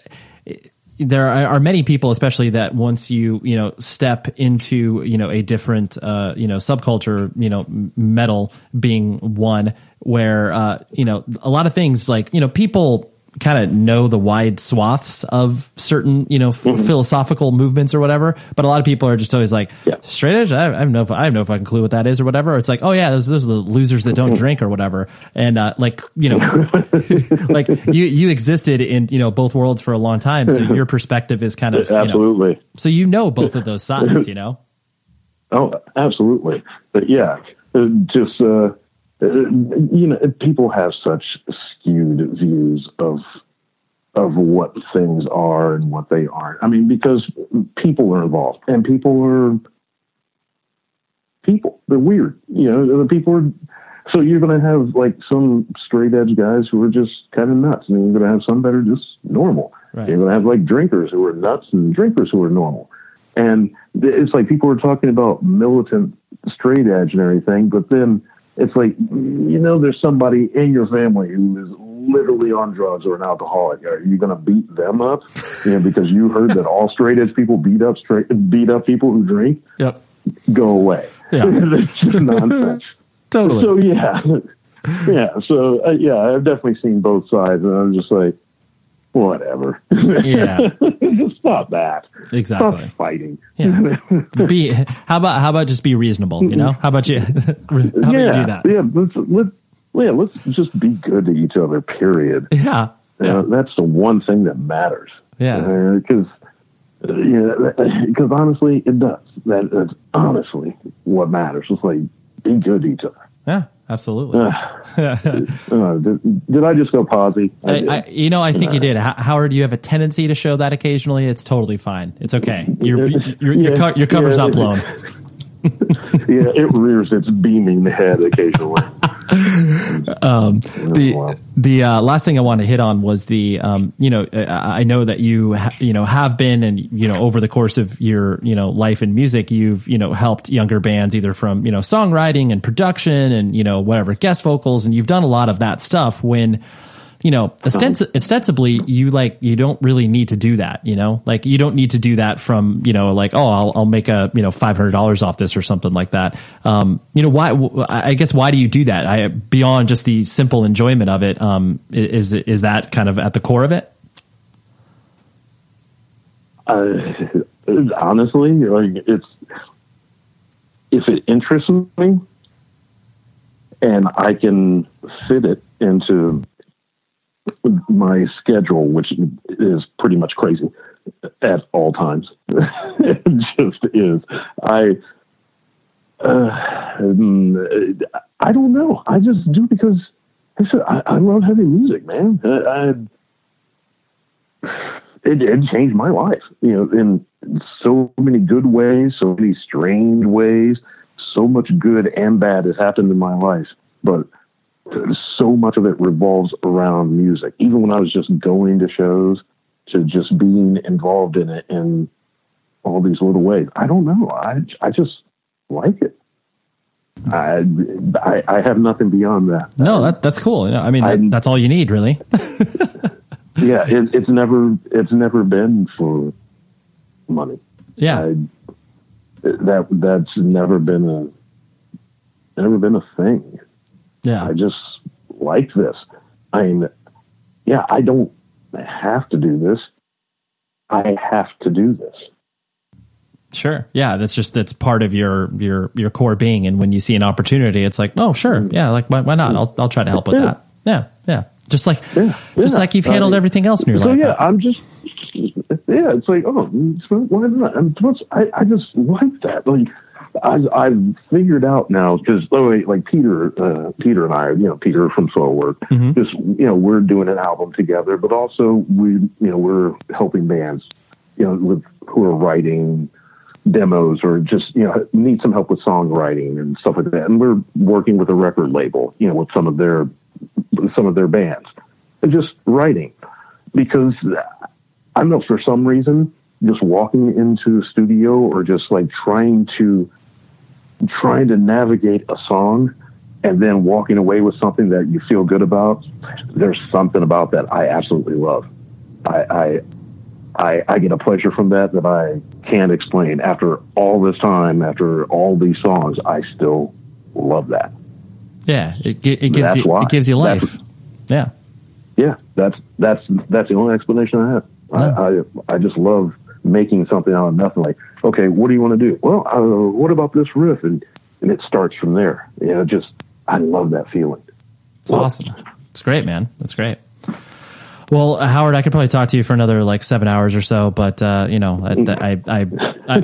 [SPEAKER 3] there are, many people, especially that once you, you know, step into, you know, a different, uh, you know, subculture, you know, metal being one where, uh, you know, a lot of things like, you know, people kind of know the wide swaths of certain, you know, f- philosophical movements or whatever. But a lot of people are just always like,
[SPEAKER 4] Yeah.
[SPEAKER 3] straight edge. I, I have no, I have no fucking clue what that is or whatever. Or it's like, oh yeah, those, those are the losers that don't drink or whatever. And uh, like, you know, like you you existed in you know both worlds for a long time, so your perspective is kind of you know,
[SPEAKER 4] Absolutely.
[SPEAKER 3] so you know both of those sides. You know,
[SPEAKER 4] Oh, absolutely. But yeah, uh, just uh, Uh, you know, people have such skewed views of of what things are and what they aren't. I mean, because people are involved and people are people. They're weird. You know, the people are. So you're going to have like some straight edge guys who are just kind of nuts, and you're going to have some that are just normal.
[SPEAKER 3] Right.
[SPEAKER 4] You're going to have like drinkers who are nuts and drinkers who are normal. And it's like people are talking about militant straight edge and everything, but then it's like, you know, there's somebody in your family who is literally on drugs or an alcoholic. Are you going to beat them up? You know, because you heard that all straight edge people beat up straight, beat up people who drink?
[SPEAKER 3] yep,
[SPEAKER 4] Go away.
[SPEAKER 3] Yeah.
[SPEAKER 4] That's just nonsense.
[SPEAKER 3] totally.
[SPEAKER 4] So yeah, yeah. So uh, yeah, I've definitely seen both sides, and I'm just like, whatever.
[SPEAKER 3] Yeah.
[SPEAKER 4] just stop that.
[SPEAKER 3] Exactly.
[SPEAKER 4] Stop fighting.
[SPEAKER 3] Yeah. Be how about how about just be reasonable? You know, how about you? how about
[SPEAKER 4] yeah,
[SPEAKER 3] you do that?
[SPEAKER 4] yeah. Let's let's yeah. Let's just be good to each other. Period.
[SPEAKER 3] Yeah,
[SPEAKER 4] Uh, that's the one thing that matters.
[SPEAKER 3] Yeah.
[SPEAKER 4] Because. Uh, yeah, because honestly, it does. That, that's honestly what matters. It's like be good to each other.
[SPEAKER 3] yeah, absolutely.
[SPEAKER 4] Uh, did, did I just go posi? I
[SPEAKER 3] I. I, you know, I think you did. Ho- Howard, you have a tendency to show that occasionally. It's totally fine. It's okay. Your your your,
[SPEAKER 4] Yeah.
[SPEAKER 3] co- your cover's
[SPEAKER 4] Yeah.
[SPEAKER 3] not blown.
[SPEAKER 4] yeah, it rears its beaming head occasionally.
[SPEAKER 3] the the uh, last thing I want to hit on was the um, you know I I know that you ha- you know have been and you know over the course of your you know life in music you've you know helped younger bands either from you know songwriting and production and you know whatever guest vocals and you've done a lot of that stuff when you know ostens- ostensibly you like you don't really need to do that you know? Like you don't need to do that from you know like oh I'll, I'll make a you know five hundred dollars off this or something like that. Um you know why I guess why do you do that? I beyond just the simple enjoyment of it um is is that kind of at the core of it?
[SPEAKER 4] Uh, honestly, like it's if it interests me and I can fit it into my schedule, which is pretty much crazy at all times. it just is. I uh, I don't know. I just do because I said I, I love heavy music, man. I, I it, it changed my life, you know, in so many good ways, so many strange ways. So much good and bad has happened in my life, but so much of it revolves around music. Even when I was just going to shows, to just being involved in it in all these little ways. I don't know. I I just like it. I I, I have nothing beyond that.
[SPEAKER 3] no that that's cool I mean that,
[SPEAKER 4] I'm-
[SPEAKER 3] that's all you need really
[SPEAKER 4] Yeah, it, it's never it's never been for money.
[SPEAKER 3] yeah
[SPEAKER 4] I, that that's never been a never been a thing.
[SPEAKER 3] Yeah
[SPEAKER 4] I just like this. I mean, yeah, I don't have to do this. I have to do this.
[SPEAKER 3] Sure. Yeah, that's just that's part of your your your core being, and when you see an opportunity, it's like, oh, sure, yeah, like why, why not? I'll I'll try to help with
[SPEAKER 4] Yeah.
[SPEAKER 3] that. Yeah, yeah. Just like
[SPEAKER 4] Yeah,
[SPEAKER 3] just like you've handled
[SPEAKER 4] Uh,
[SPEAKER 3] everything else in your
[SPEAKER 4] so
[SPEAKER 3] life.
[SPEAKER 4] yeah, I'm just yeah. It's like oh, why not? What's- I I just like that. Like I I've figured out now because like Peter uh, Peter and I, you know, Peter from Soilwork, just you know, we're doing an album together, but also we you know we're helping bands, you know, with who are writing demos or just you know need some help with songwriting and stuff like that. And we're working with a record label, you know, with some of their some of their bands. And just writing. Because I don't know for some reason just walking into a studio or just like trying to trying to navigate a song and then walking away with something that you feel good about there's something about that I absolutely love I I I, I get a pleasure from that that I can't explain after all this time after all these songs I still love that
[SPEAKER 3] yeah, it, it gives
[SPEAKER 4] That's
[SPEAKER 3] you
[SPEAKER 4] why.
[SPEAKER 3] it gives you life.
[SPEAKER 4] That's-
[SPEAKER 3] yeah,
[SPEAKER 4] Yeah, that's that's that's the only explanation I have. I, I I just love making something out of nothing. Like, okay, what do you want to do? Well, uh, what about this riff? And and it starts from there. You know, just I love that feeling.
[SPEAKER 3] it's awesome. It's great, man. That's great. Well, uh, Howard, I could probably talk to you for another like seven hours or so, but uh, you know, I, I, I, I,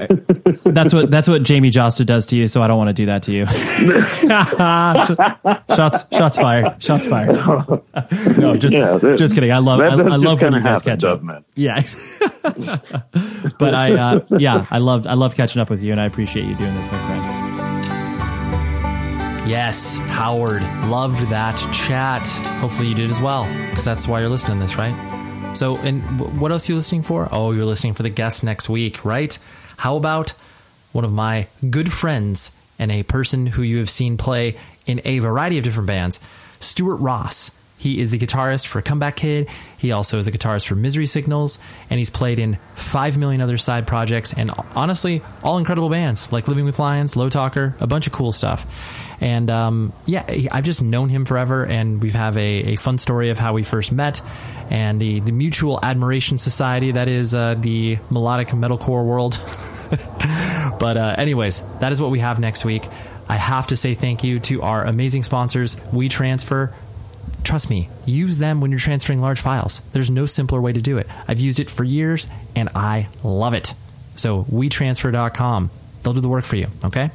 [SPEAKER 3] that's what that's what Jamey Jasta does to you, so I don't want to do that to you. shots, shots fired. Shots fired. No, just,
[SPEAKER 4] Yeah, that-
[SPEAKER 3] just kidding. I love,
[SPEAKER 4] That
[SPEAKER 3] I, I love when you guys catch up.
[SPEAKER 4] doesn't?
[SPEAKER 3] Yeah, but I, uh, yeah, I love, I love catching up with you, and I appreciate you doing this, my friend.
[SPEAKER 2] Yes, Howard. Loved that chat. Hopefully you did as well, because that's why you're listening to this, right? So, and what else are you listening for? Oh, you're listening for the guest next week, right? How about one of my good friends and a person who you have seen play in a variety of different bands, Stuart Ross. He is the guitarist for Comeback Kid. He also is the guitarist for Misery Signals, and he's played in five million other side projects and honestly, all incredible bands like Living with Lions, Low Talker, a bunch of cool stuff. And um, yeah, I've just known him forever, and we have a, a fun story of how we first met and the, the mutual admiration society that is uh, the melodic metalcore world. but uh, anyways, that is what we have next week. I have to say thank you to our amazing sponsors, WeTransfer. Trust me, use them when you're transferring large files. There's no simpler way to do it. I've used it for years and I love it. So, WeTransfer.com, they'll do the work for you, okay?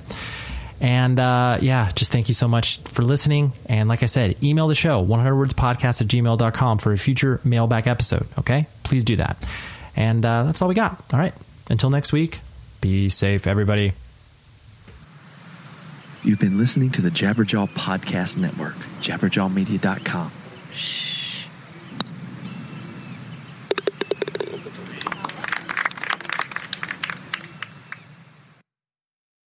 [SPEAKER 2] And uh, yeah, just thank you so much for listening. And like I said, email the show, 100wordspodcast at gmail.com for a future mailback episode, okay? Please do that. And uh, that's all we got. All right. Until next week, be safe, everybody.
[SPEAKER 5] You've been listening to the Jabberjaw Podcast Network, jabberjawmedia.com. Shh.